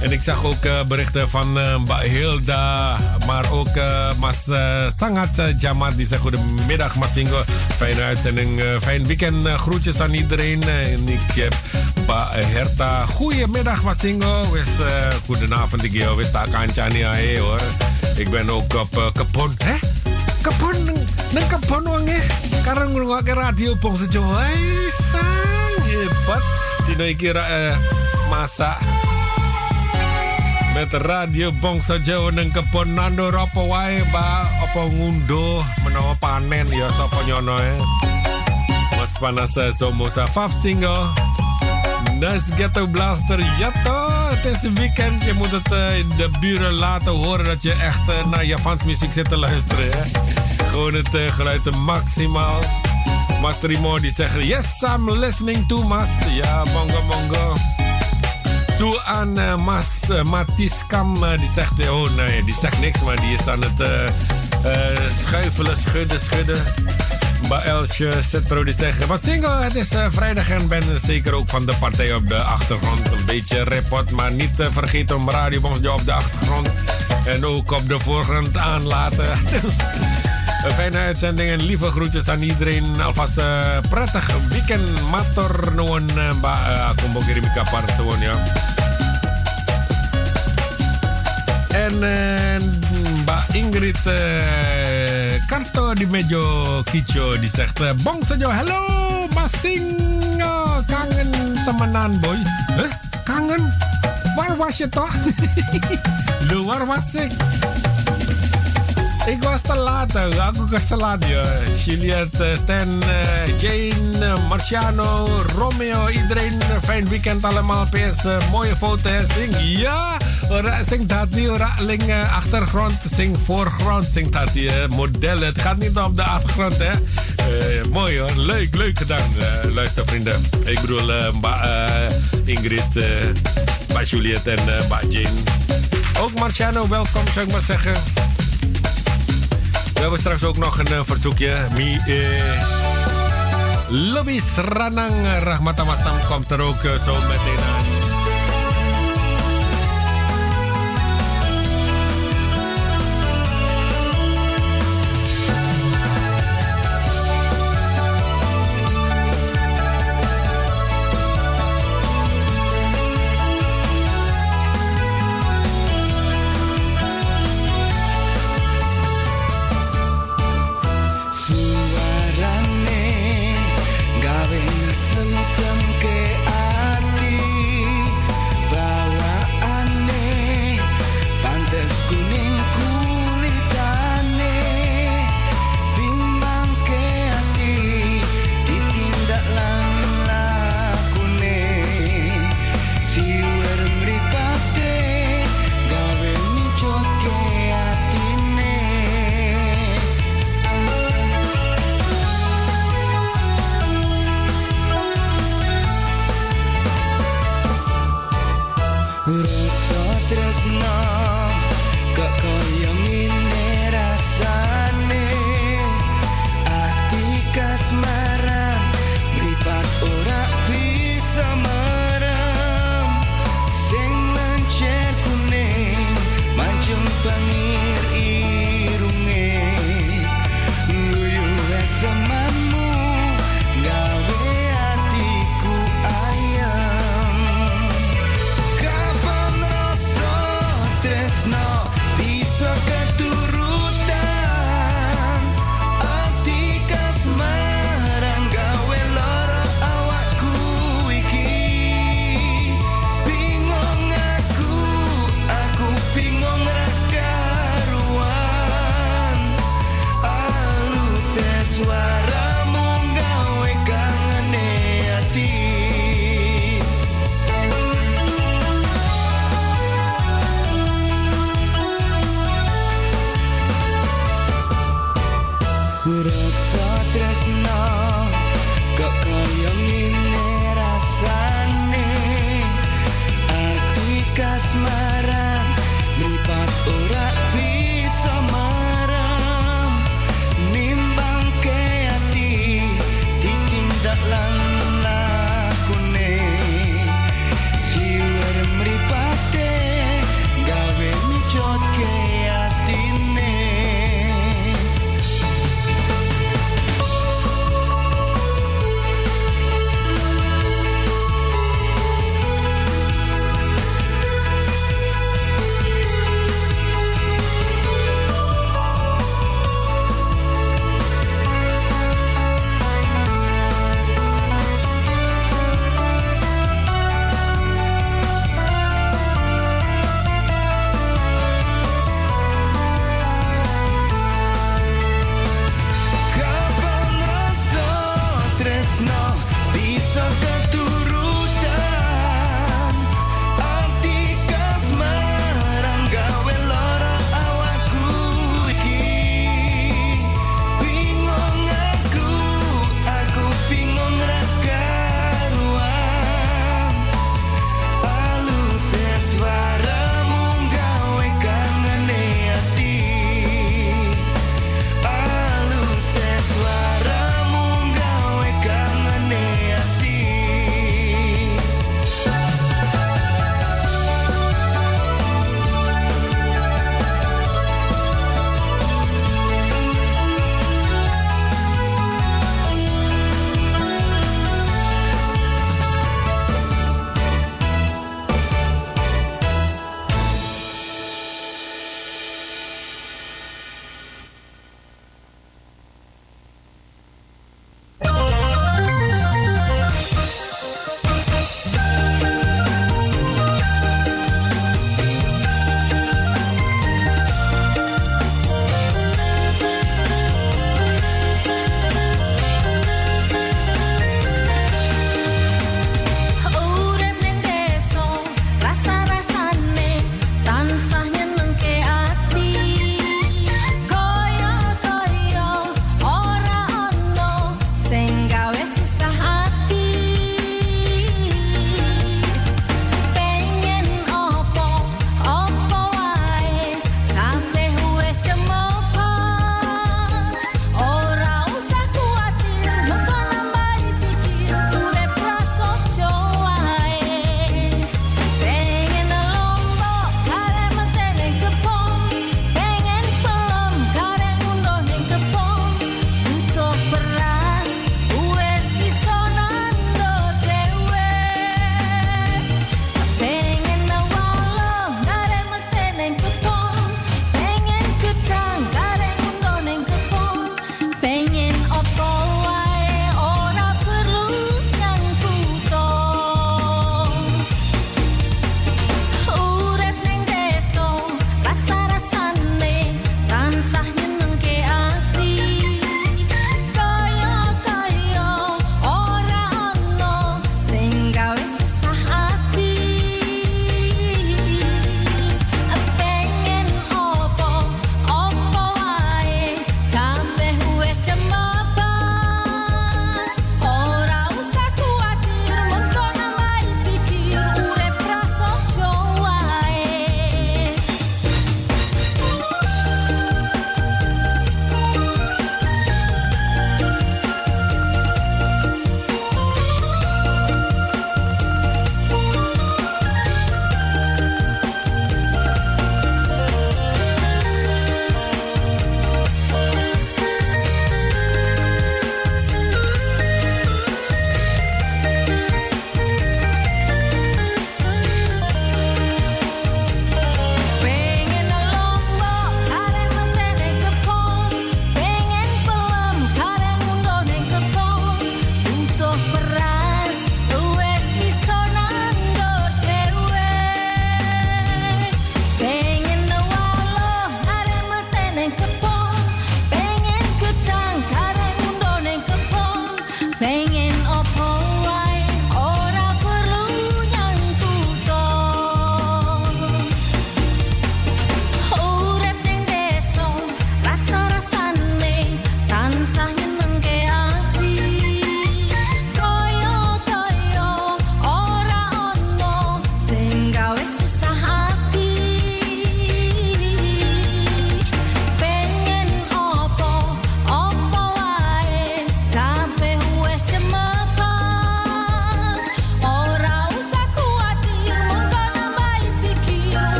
A: En ik zag ook eh, berichten van eh Mbak Hilda, maar ook eh, Mas eh, Sangat eh, Jamat. Die zegt goedemiddag Masingo. Fijne uitzending, eh, fijn weekend. Eh, groetjes aan iedereen. Eh, en ik heb Mbak Herta. Goedemiddag Masingo. Wis, eh goedenavond ik jou. Wis tak kancani ae hoor. Ik ben ook op eh, Kapon. Hè? Kapon? Neng Kapon wange? Karang ngrungokke radio Bangsa Jawa. Hai, sang hebat. Dino iki ra, eh, masak met radio Bangsa Jawa neng kebon nandur apa wae, Mbak? Apa ngunduh menawa panen ya sapa nyono e. Mas panas eh, somo sa singo. Nice Ghetto Blaster. Ja toch, het is een weekend. Je moet het uh, de buren laten horen dat je echt uh, naar Javans muziek zit te luisteren. Hè? Gewoon het uh, geluid maximaal. Master Rimo die zegt, yes, I'm listening to Mas. Ja, bongo bongo. Toe aan Mas Matiskam, die zegt, oh nee, die zegt niks, maar die is aan het schuifelen, schudden, schudden. Maar Elsje Cetro die zeggen, wat single, het is uh, vrijdag en ben zeker ook van de partij op de achtergrond. Een beetje repot, maar niet uh, vergeten om radioboms op de achtergrond en ook op de voorgrond aanlaten. [laughs] Een fijne uitzending en lieve groetjes aan iedereen. Alvast uh, prettig weekend. Mator noon ba kumbo kirimika ja. En Mbak Ingrid uh, Karto di Mejo Kicho die zegt uh, Bong saja hello masing uh, kangen temenan boy. Huh? kangen? Waar was je toch? [laughs] Luar was ik Ik was te laat, aku was te laat. Juliet, Stan, Jane, Marciano, Romeo, iedereen fijn weekend allemaal. PS, mooie foto's. Sing, ja, tati, ora ling achtergrond, sing voorgrond, sing tati. Modellen, het gaat niet op de achtergrond hè. Mooi hoor, leuk, leuk gedaan, uh, luistervrienden. Ik bedoel, Ingrid, Mbak Juliet en Mbak Jane. Ook Marciano, welkom zou ik maar zeggen. Hebben straks ook nog een uh, verzoekje. Mi, eh, Lobby Ranang Rahmatamasam komt er ook uh, zo meteen aan.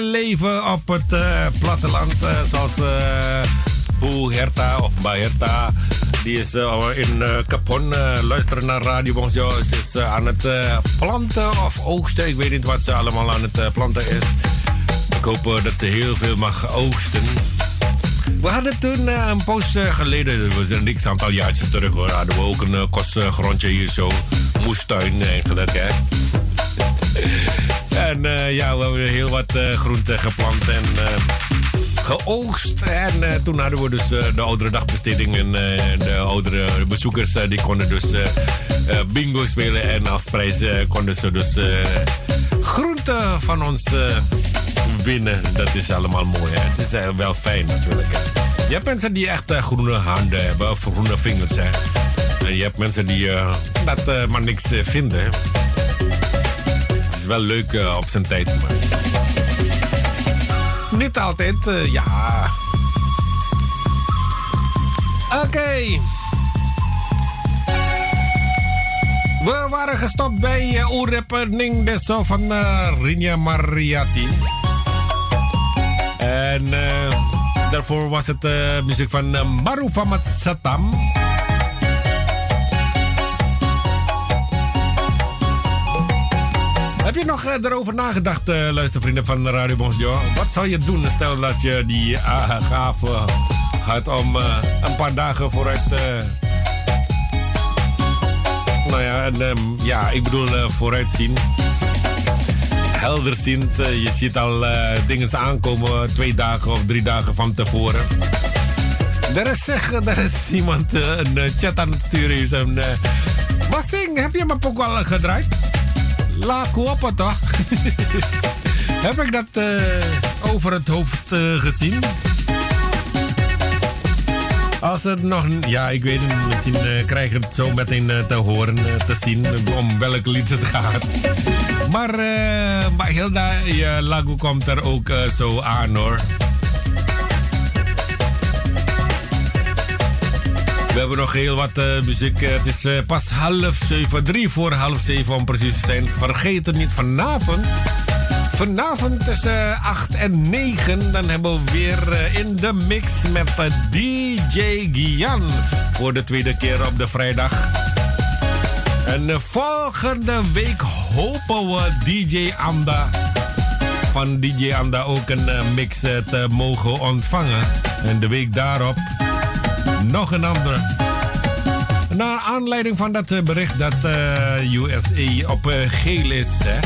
A: Leven op het uh, platteland. Uh, zoals uh, Boe Herta of Baherta. Die is in Capon. luisteren naar Radio Bonsjo. Ze is aan het planten of oogsten. Ik weet niet wat ze allemaal aan het planten is. Ik hoop dat ze heel veel mag oogsten. We hadden toen een poos geleden, we zijn niks aantal jaartjes terug hoor, hadden we ook een kostgrondje hier zo. Moestuin eigenlijk hè. En uh, ja, we hebben heel wat uh, groenten geplant en uh, geoogst. En toen hadden we dus de oudere dagbesteding. En de oudere bezoekers die konden dus bingo spelen. En als prijs konden ze dus groenten van ons winnen. Dat is allemaal mooi. Hè? Het is wel fijn natuurlijk. Hè? Je hebt mensen die echt groene handen hebben of groene vingers. Hè? En je hebt mensen die dat maar niks vinden. Wel leuk uh, op zijn tijd. Maar... Niet altijd, uh, ja. Oké. We waren gestopt bij uh, oerrapper Ning Deso van uh, Rinja Mariati. En daarvoor was het muziek van uh, Maru je nog erover nagedacht, uh, luistervrienden van Radio Bonsjo? Wat zou je doen stel dat je die uh, gave had om een paar dagen vooruit... nou ja, en, um, ja, ik bedoel vooruitzien. Helderziend. je ziet al dingen aankomen twee dagen of drie dagen van tevoren. Er is, zeg, [laughs] er is iemand een chat aan het sturen. Is een, heb je mijn ook al gedraaid? La Cuapa toch? [laughs] Heb ik dat uh, over het hoofd uh, gezien? Als het nog... Ja, ik weet het. Misschien uh, krijg ik het zo meteen te horen, te zien... om welk lied het gaat. Maar, maar Hilda, je lago komt er ook zo aan, hoor. We hebben nog heel wat uh, muziek. Het is uh, pas half zeven, drie voor half zeven om precies te zijn. Vergeet het niet vanavond. Vanavond tussen 8 en 9. Dan hebben we weer in de mix met DJ Gian. Voor de tweede keer op de vrijdag. En volgende week hopen we DJ Anda. Van DJ Anda ook een mix te mogen ontvangen. En de week daarop nog een andere. Naar aanleiding van dat eh, bericht dat eh, uh, USA op eh, geel is. Hè?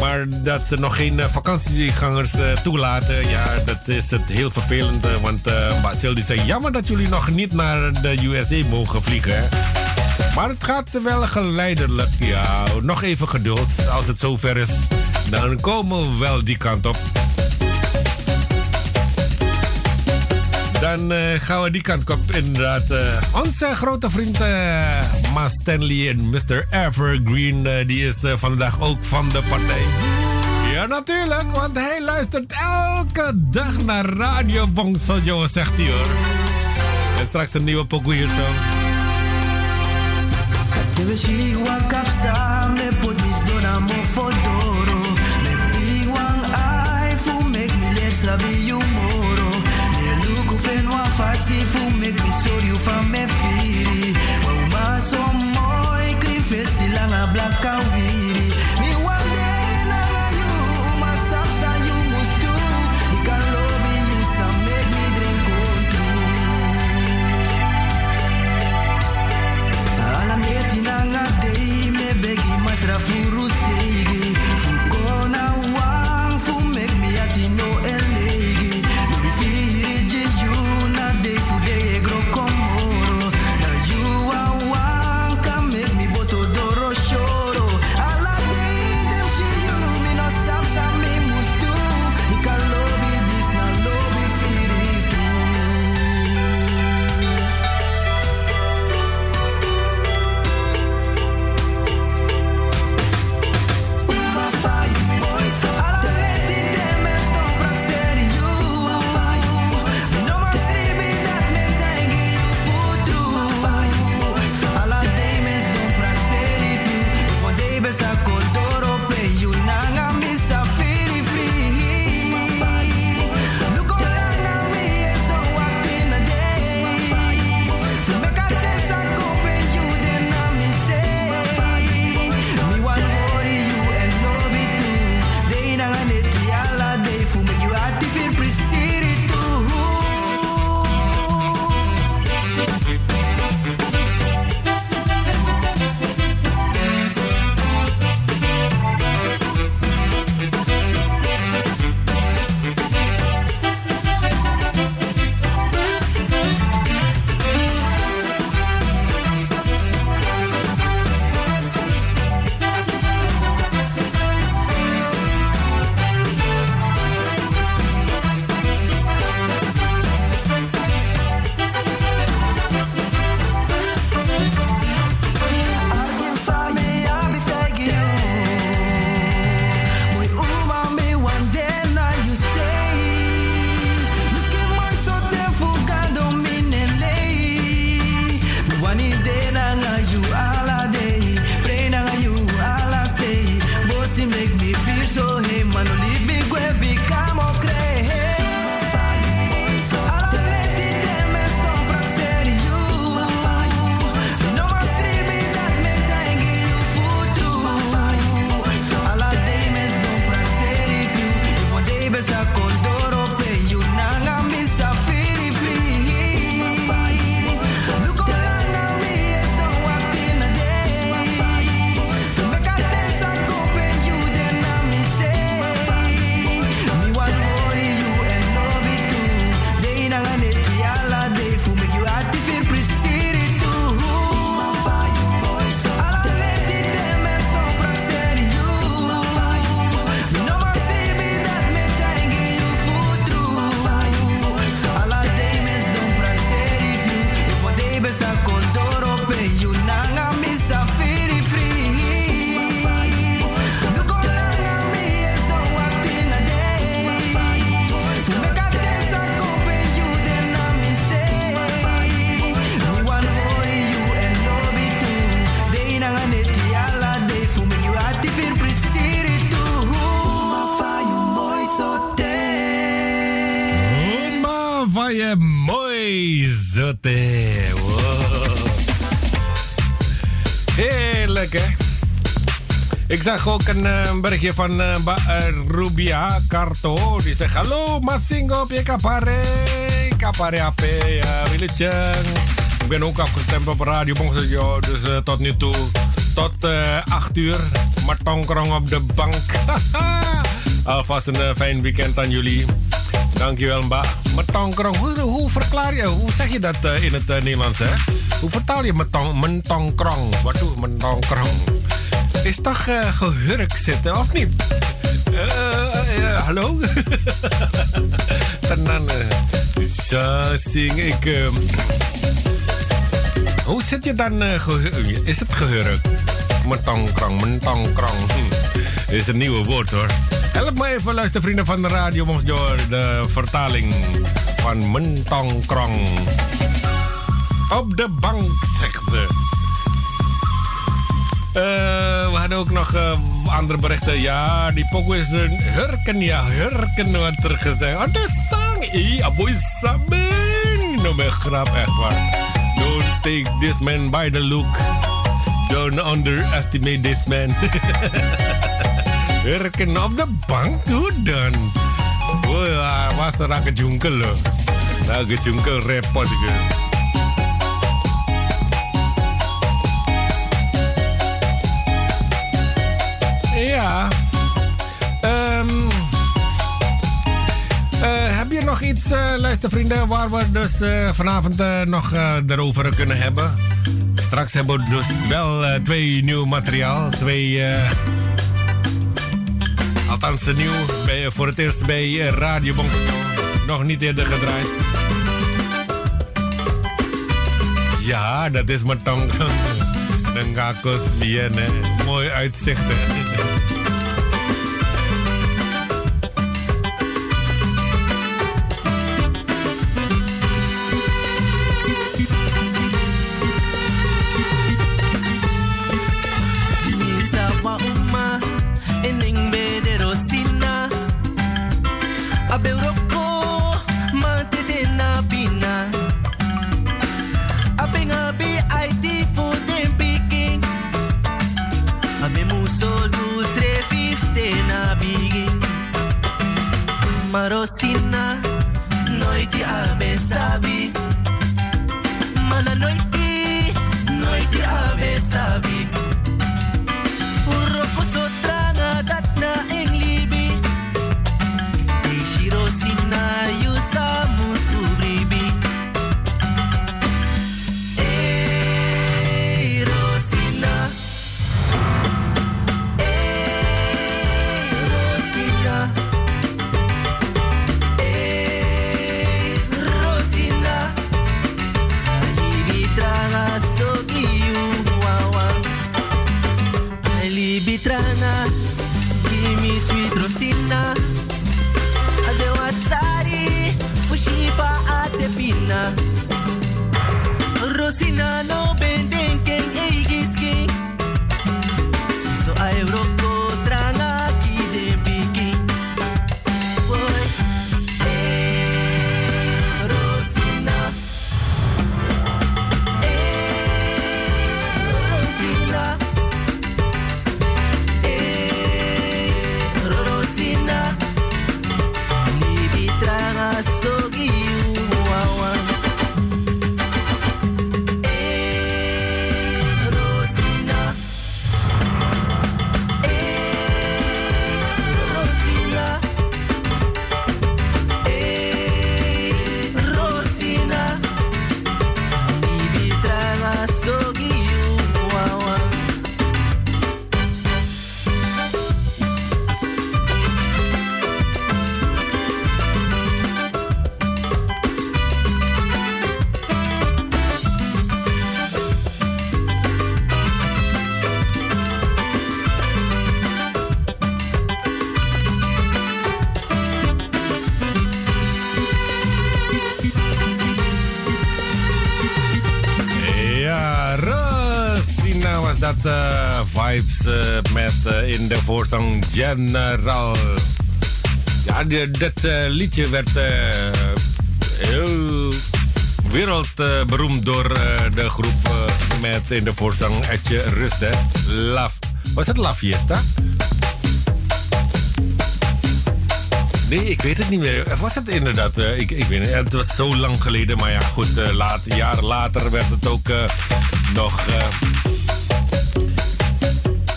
A: Maar dat ze nog geen vakantiegangers toelaten, ja, dat is het heel vervelend. want Basil die zei, jammer dat jullie nog niet naar de USA mogen vliegen. Maar het gaat wel geleidelijk, ja. Nog even geduld. Als het zover is, dan komen we wel die kant op. Dan eh, gaan we die kant op. Inderdaad, uh, onze grote vriend eh, Ma Stanley en Mr. Evergreen, die is vandaag ook van de partij. Ja, natuurlijk, want hij luistert elke dag naar Radio Bongsojo, zegt hij hoor. En straks een nieuwe pokoe hier zo.
F: from me
A: Ik zag ook een eh, berichtje van uh, Rubia Carto. Die zegt: Hallo, Masingo, je kapare. Kapare AP, uh, Ik ben ook afgestemd op Radio Bongsejo. Dus uh, tot nu toe, tot 8 uur. Maar tonkrong op de bank. [laughs] Alvast een fijn weekend aan jullie. Dankjewel, Mbak. Metongkrong, hoe, hoe verklaar je, hoe zeg je dat in het Nederlands? Hè? Hoe vertaal je metong, mentongkrong? Wat doe mentongkrong? Is toch gehurk zitten, of niet? hallo? [laughs] Dan zo zing ik. Uh, hoe zit je dan? Uh, is het gehurkt? Mentongkrong, mentongkrong. Hm. Is een nieuwe woord hoor. Help me even, luister vrienden van de radio, mocht door de vertaling van mentongkrong. Op de bank, zegt ze. Uh, we hadden ook nog uh, andere berichten. Ja, die pokoe is een hurken. Ja, hurken wordt er gezegd. Oh, de sang. Ih, aboy sabing. No, ben grap, echt waar. Don't take this man by the look. Don't underestimate this man. [laughs] hurken op de bank, hoe dan? Wah, was gejunkel, loh. Nou, gejunkel repot, gitu. Iets, uh, luistervrienden, waar we dus uh, vanavond nog erover kunnen hebben? Straks hebben we dus wel twee nieuw materiaal. Twee. althans, nieuw. Bij, voor het eerst bij Radio Bonk. Nog niet eerder gedraaid. Ja, dat is mijn tong. Ngakos bien, hè. Mooi uitzicht. In de voorzang General. Ja, dit eh, liedje werd eh, heel wereldberoemd door eh, de groep met in de voorzang Etje Rust? Laf. Was het La Fiesta? Nee, ik weet het niet meer. Was het inderdaad? ik, ik weet niet. Het was zo lang geleden. Maar ja, goed. eh laat, jaren later werd het ook nog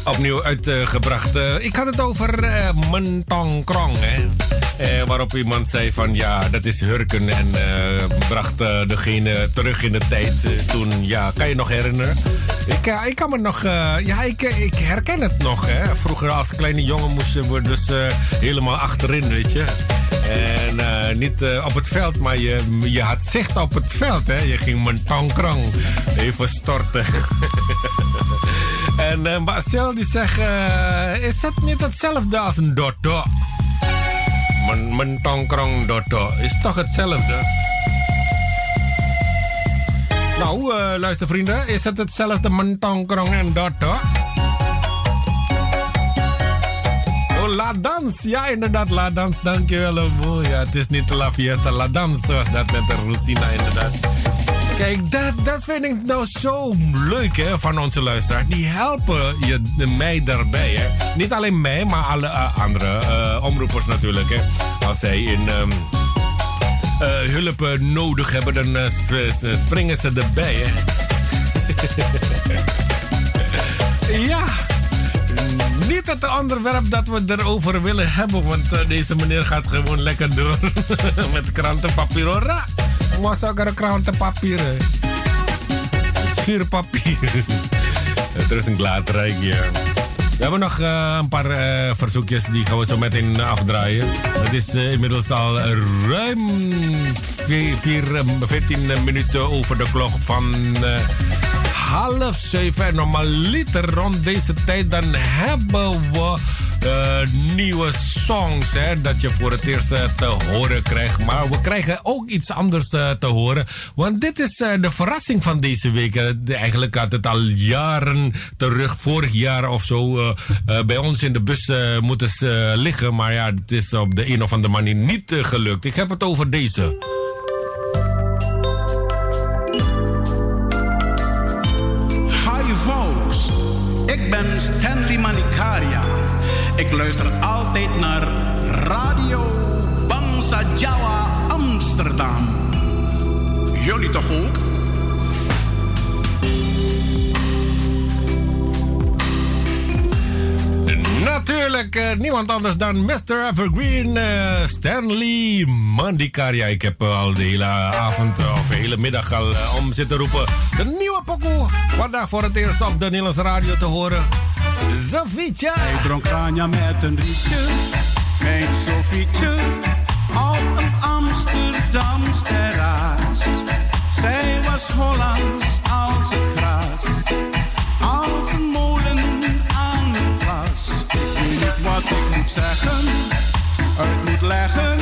A: opnieuw uitgebracht. Eh, ik had het over Mentong Krong. Hè? Eh, waarop iemand zei van ja, dat is hurken. En bracht degene terug in de tijd. toen, ja, kan je nog herinneren? Ik, ik kan me nog... ja, ik, ik herken het nog. Hè? Vroeger als kleine jongen moesten we dus eh, helemaal achterin, weet je. En niet op het veld, maar je, je had zicht op het veld. Hè? Je ging Mentong Krong even storten. [laughs] En uh, Marcel die zegt, eh, is het niet hetzelfde als een dotto? Mijn, dotto is toch hetzelfde? Nou, eh luister vrienden, is het hetzelfde mijn tongkrong en dotto? Oh, La Dans. Ja, inderdaad, La Dans. Dankjewel, Obo. Ja, het is niet La Fiesta, La Dans, zoals dat met de Rosina, inderdaad. Kijk, dat, dat vind ik nou zo leuk hè, van onze luisteraars. Die helpen je, mij daarbij. Hè. Niet alleen mij, maar alle eh, andere eh, omroepers natuurlijk. Hè. Als zij in eh, hulp nodig hebben, dan springen ze erbij. Hè. [laughs] ja. Niet het onderwerp dat we erover willen hebben, want deze meneer gaat gewoon lekker door [laughs] met krantenpapier. Maar ook een krantenpapier. hè. Schuurpapier. [laughs] er is een glaadrijk hier. We hebben nog eh, een paar eh, verzoekjes, die gaan we zo meteen afdraaien. Het is eh, inmiddels al ruim vier- vier, eh, 14 minuten over de klok van eh, half zeven. En normaliter rond deze tijd dan hebben we nieuwe songs hè, dat je voor het eerst eh, te horen krijgt. Maar we krijgen ook iets anders eh, te horen. Want dit is eh, de verrassing van deze week. Eigenlijk had het al jaren terug, vorig jaar of zo, bij ons in de bus moeten liggen. Maar ja, het is op de een of andere manier niet gelukt. Ik heb het over deze.
B: Ik luister altijd naar Radio Bangsa Jawa Amsterdam. Jullie toch ook?
A: Natuurlijk, eh, niemand anders dan Mr. Evergreen, eh, Stanley Mandikaria. Ik heb eh, al de hele avond of de hele middag al om zitten roepen. De nieuwe pokoe. Vandaag voor het eerst op de Nederlandse radio te horen. Sofietje.
B: Hij dronk Ranja met een rietje, mijn Sofietje, op een Amsterdams terras. Zij was Hollands als zeggen, uit moet leggen,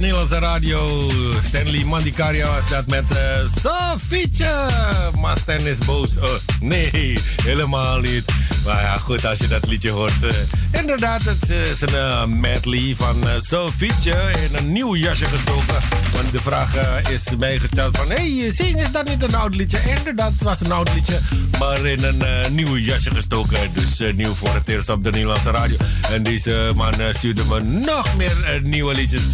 A: Nederlandse radio. Stanley Mandikaria dat met uh, Sofietje. Maar Stan is boos. Oh, nee, helemaal niet. Maar ja, goed, als je dat liedje hoort. Uh, inderdaad, het is een uh, medley van Sofietje in een nieuw jasje gestoken. De vraag is mij gesteld van... Hey, zing, is dat niet een oud liedje? Inderdaad, het was een oud liedje, maar in een nieuw jasje gestoken. Dus nieuw voor het eerst op de Nederlandse radio. En deze man stuurde me nog meer nieuwe liedjes.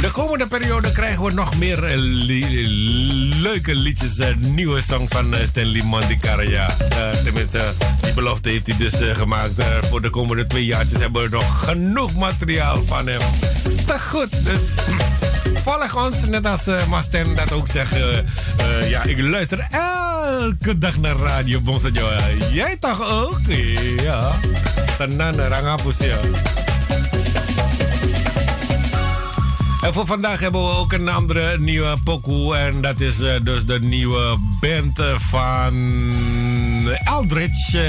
A: De komende periode krijgen we nog meer leuke liedjes, nieuwe songs van Stanley Mandikaria. tenminste, die belofte heeft hij dus gemaakt. voor de komende twee jaartjes hebben we nog genoeg materiaal van hem. Te goed, dus volg ons, net als uh, Masten dat ook zegt. ja, ik luister elke dag naar Radio Bonsajo. Jij toch ook? Ja. Tenan, rangapus ja. En voor vandaag hebben we ook een andere nieuwe pokoe. En dat is dus de nieuwe band van Eldritch uh,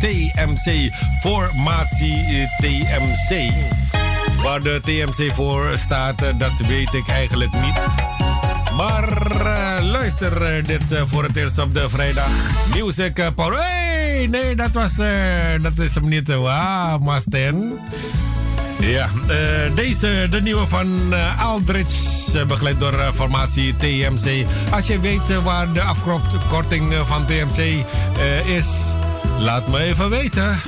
A: TMC. Formatie TMC. Waar de TMC voor staat, uh, dat weet ik eigenlijk niet. Maar luister dit voor het eerst op de vrijdag. Music Power. Hey, nee, dat was dat is hem niet. Wauw, Masten. Ja, deze, de nieuwe van uh, Aldrich, begeleid door formatie TMC. Als je weet waar de afkorting van TMC is, laat me even weten.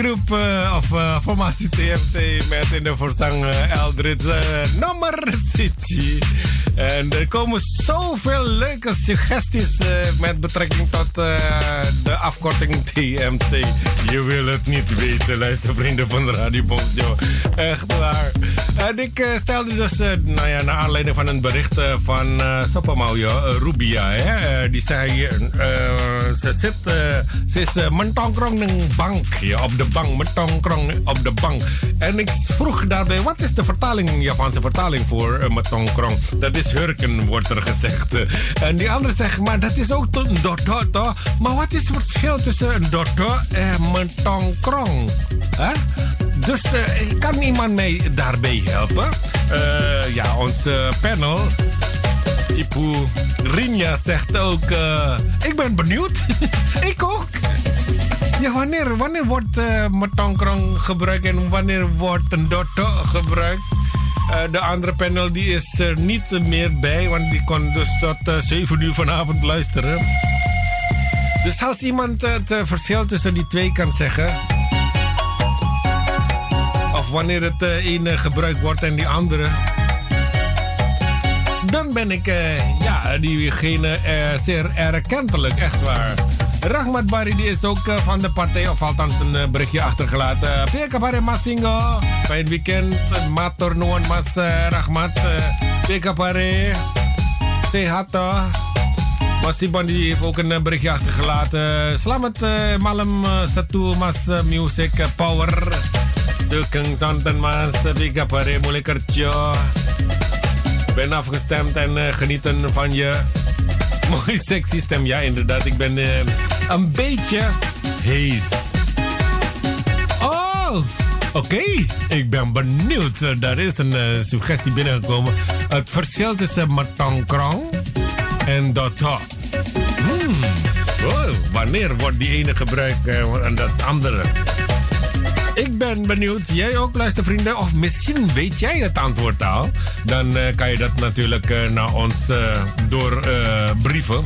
A: TMC-groep, uh, of uh, formatie TMC met in de voorzang uh, Eldridge uh, nummer City. En er komen zoveel leuke suggesties met betrekking tot de afkorting TMC. Je wil het niet weten, luistervrienden van de Radio Bonjo. Echt waar. En ik stelde dus, nou ja, naar aanleiding van een bericht van uh, Rubia. Hè, die zei, ze zit, ze is mentongkrong een bank. Ja, op de bank, mentongkrong op de bank. En ik vroeg daarbij, wat is de vertaling, Japanse vertaling voor metongkrong? Dat is hurken, wordt er gezegd. En die andere zegt, maar dat is ook een dodo. Maar wat is het verschil tussen een dodo en metongkrong? Huh? Dus uh, kan iemand mij daarbij helpen? Uh, ja, ons panel... Ipu Rinja zegt ook: uh, Ik ben benieuwd. [laughs] ik ook. Ja, wanneer, wanneer wordt uh, metongkrong gebruikt en wanneer wordt een dotto gebruikt? De andere panel die is er niet meer bij, want die kon dus tot uh, 7 uur vanavond luisteren. Dus als iemand het verschil tussen die twee kan zeggen. Wanneer het ene gebruikt wordt en die andere dan ben ik uh, ja, diegene zeer erkentelijk, echt waar. Rahmat Bari die is ook van de partij, of althans een berichtje achtergelaten. Peka Pare Masingo, fijn weekend. Mator Nuan Mas Rahmat. Peka Pare, sehat toch? Masiban die heeft ook een berichtje achtergelaten. Selamat malam satu Mas Music Power. Santen Mas, Peka Pare mulai kerja ben afgestemd en uh, genieten van je mooie sexy stem. Ja, inderdaad, ik ben uh, een beetje hees. Oh, oké. Ik ben benieuwd. Uh, daar is een suggestie binnengekomen. Het verschil tussen matangkrang en dota. Hmm. Oh, wanneer wordt die ene gebruikt en dat andere? Ik ben benieuwd. Jij ook, luistervrienden? Of misschien weet jij het antwoord al. Dan uh, kan je dat natuurlijk uh, naar ons uh, doorbrieven.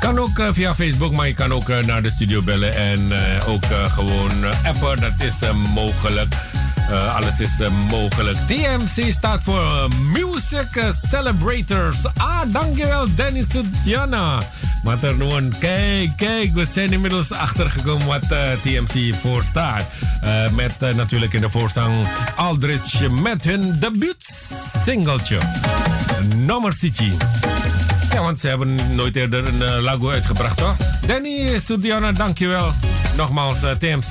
A: kan ook via Facebook, maar je kan ook naar de studio bellen en ook gewoon appen. Dat is mogelijk. Alles is mogelijk. TMC staat voor Music Celebrators. Ah, dankjewel Dennis Diana. Maternoon, kijk, kijk, we zijn inmiddels achtergekomen wat TMC voor staat. Met natuurlijk in de voorstang Aldrich met hun debuut singeltje. Nummer City. Ja, want ze hebben nooit eerder een lago uitgebracht, toch? Danny Studiana, dankjewel. Nogmaals, TMC,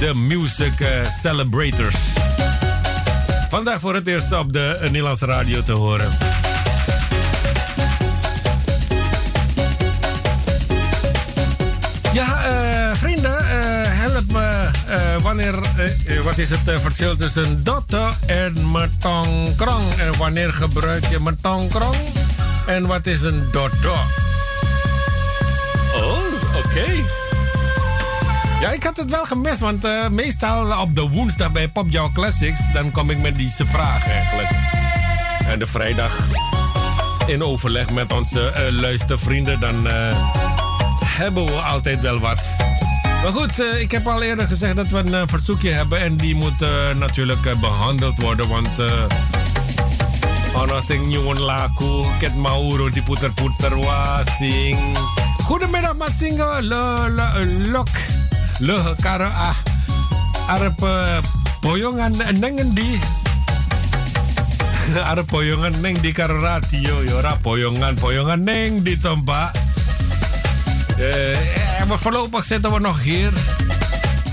A: de Music Celebrators. Vandaag voor het eerst op de Nederlandse radio te horen. Ja, vrienden, help me. Wanneer, wat is het verschil tussen dotte en metongkrong? En wanneer gebruik je metongkrong? En wat is een dotto? Oh, oké. Okay. Ja, ik had het wel gemist, want meestal op de woensdag bij Pop Jouw Classics... dan kom ik met deze vraag eigenlijk. En de vrijdag in overleg met onze luistervrienden... dan hebben we altijd wel wat. Maar goed, ik heb al eerder gezegd dat we een verzoekje hebben en die moet natuurlijk behandeld worden, want ono sing nyuwun laku ket mauro di puter-puter wasing. Goedemiddag Masingo, lo lo lok lo karo ah arep boyongan nengen di [laughs] arep boyongan neng di karo radio yo ora boyongan boyongan neng di tompak. Uh, maar voorlopig zitten we nog hier.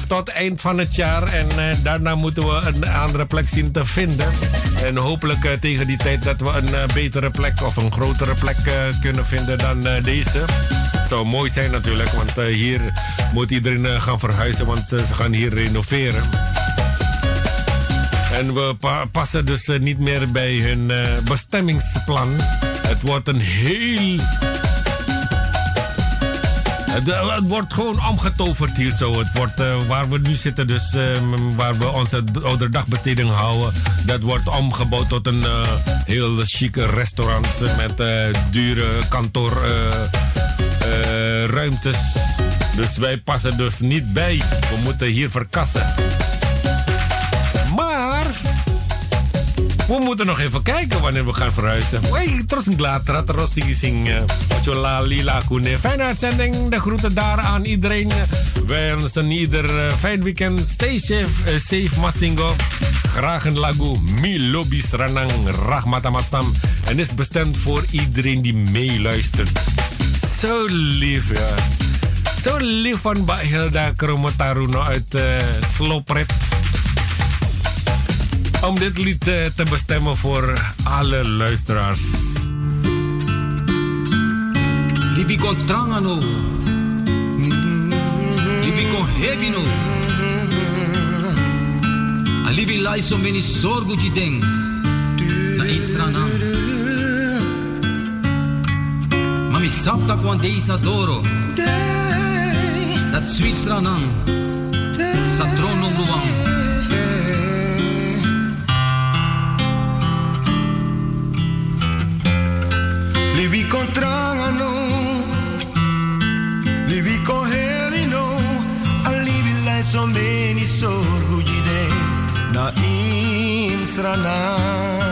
A: Tot eind van het jaar. En uh, daarna moeten we een andere plek zien te vinden. En hopelijk uh, tegen die tijd dat we een betere plek of een grotere plek kunnen vinden dan deze. Zou mooi zijn natuurlijk, want hier moet iedereen gaan verhuizen, want ze gaan hier renoveren. En we pa passen dus niet meer bij hun bestemmingsplan. Het wordt een heel het, het, wordt gewoon omgetoverd hier zo. Het wordt uh, waar we nu zitten, dus uh, waar we onze ouderdagbesteding houden. Dat wordt omgebouwd tot een uh, heel chique restaurant met dure kantoor ruimtes. Dus wij passen dus niet bij. We moeten hier verkassen. We moeten nog even kijken wanneer we gaan verhuizen. Hey, trots een glaat, ratros sing Chola lila kune. Fijne uitzending. De groeten daar aan iedereen. Wij wensen ieder eh, fijn weekend. Stay safe, eh, safe Masingo. Graag een lagu Milobi Ranang Rahmatamastam. En is bestemd voor iedereen die meeluistert. Zo lief, ja. Zo lief van Mbak Hilda Kromotaruno uit uh, Slopret. Om dit lied uh, te bestemmen voor alle luisteraars.
D: Libi kon trangano. Libi kon hebino. Alibi laiso meni sorgu di deng. Na israna. Mami sapta kwan deisa doro. Dat Switzerland. Sa trono luang.
E: Libi kon tranga no Libi kon heavy no A libi lai so meni sorgu jide Na insra na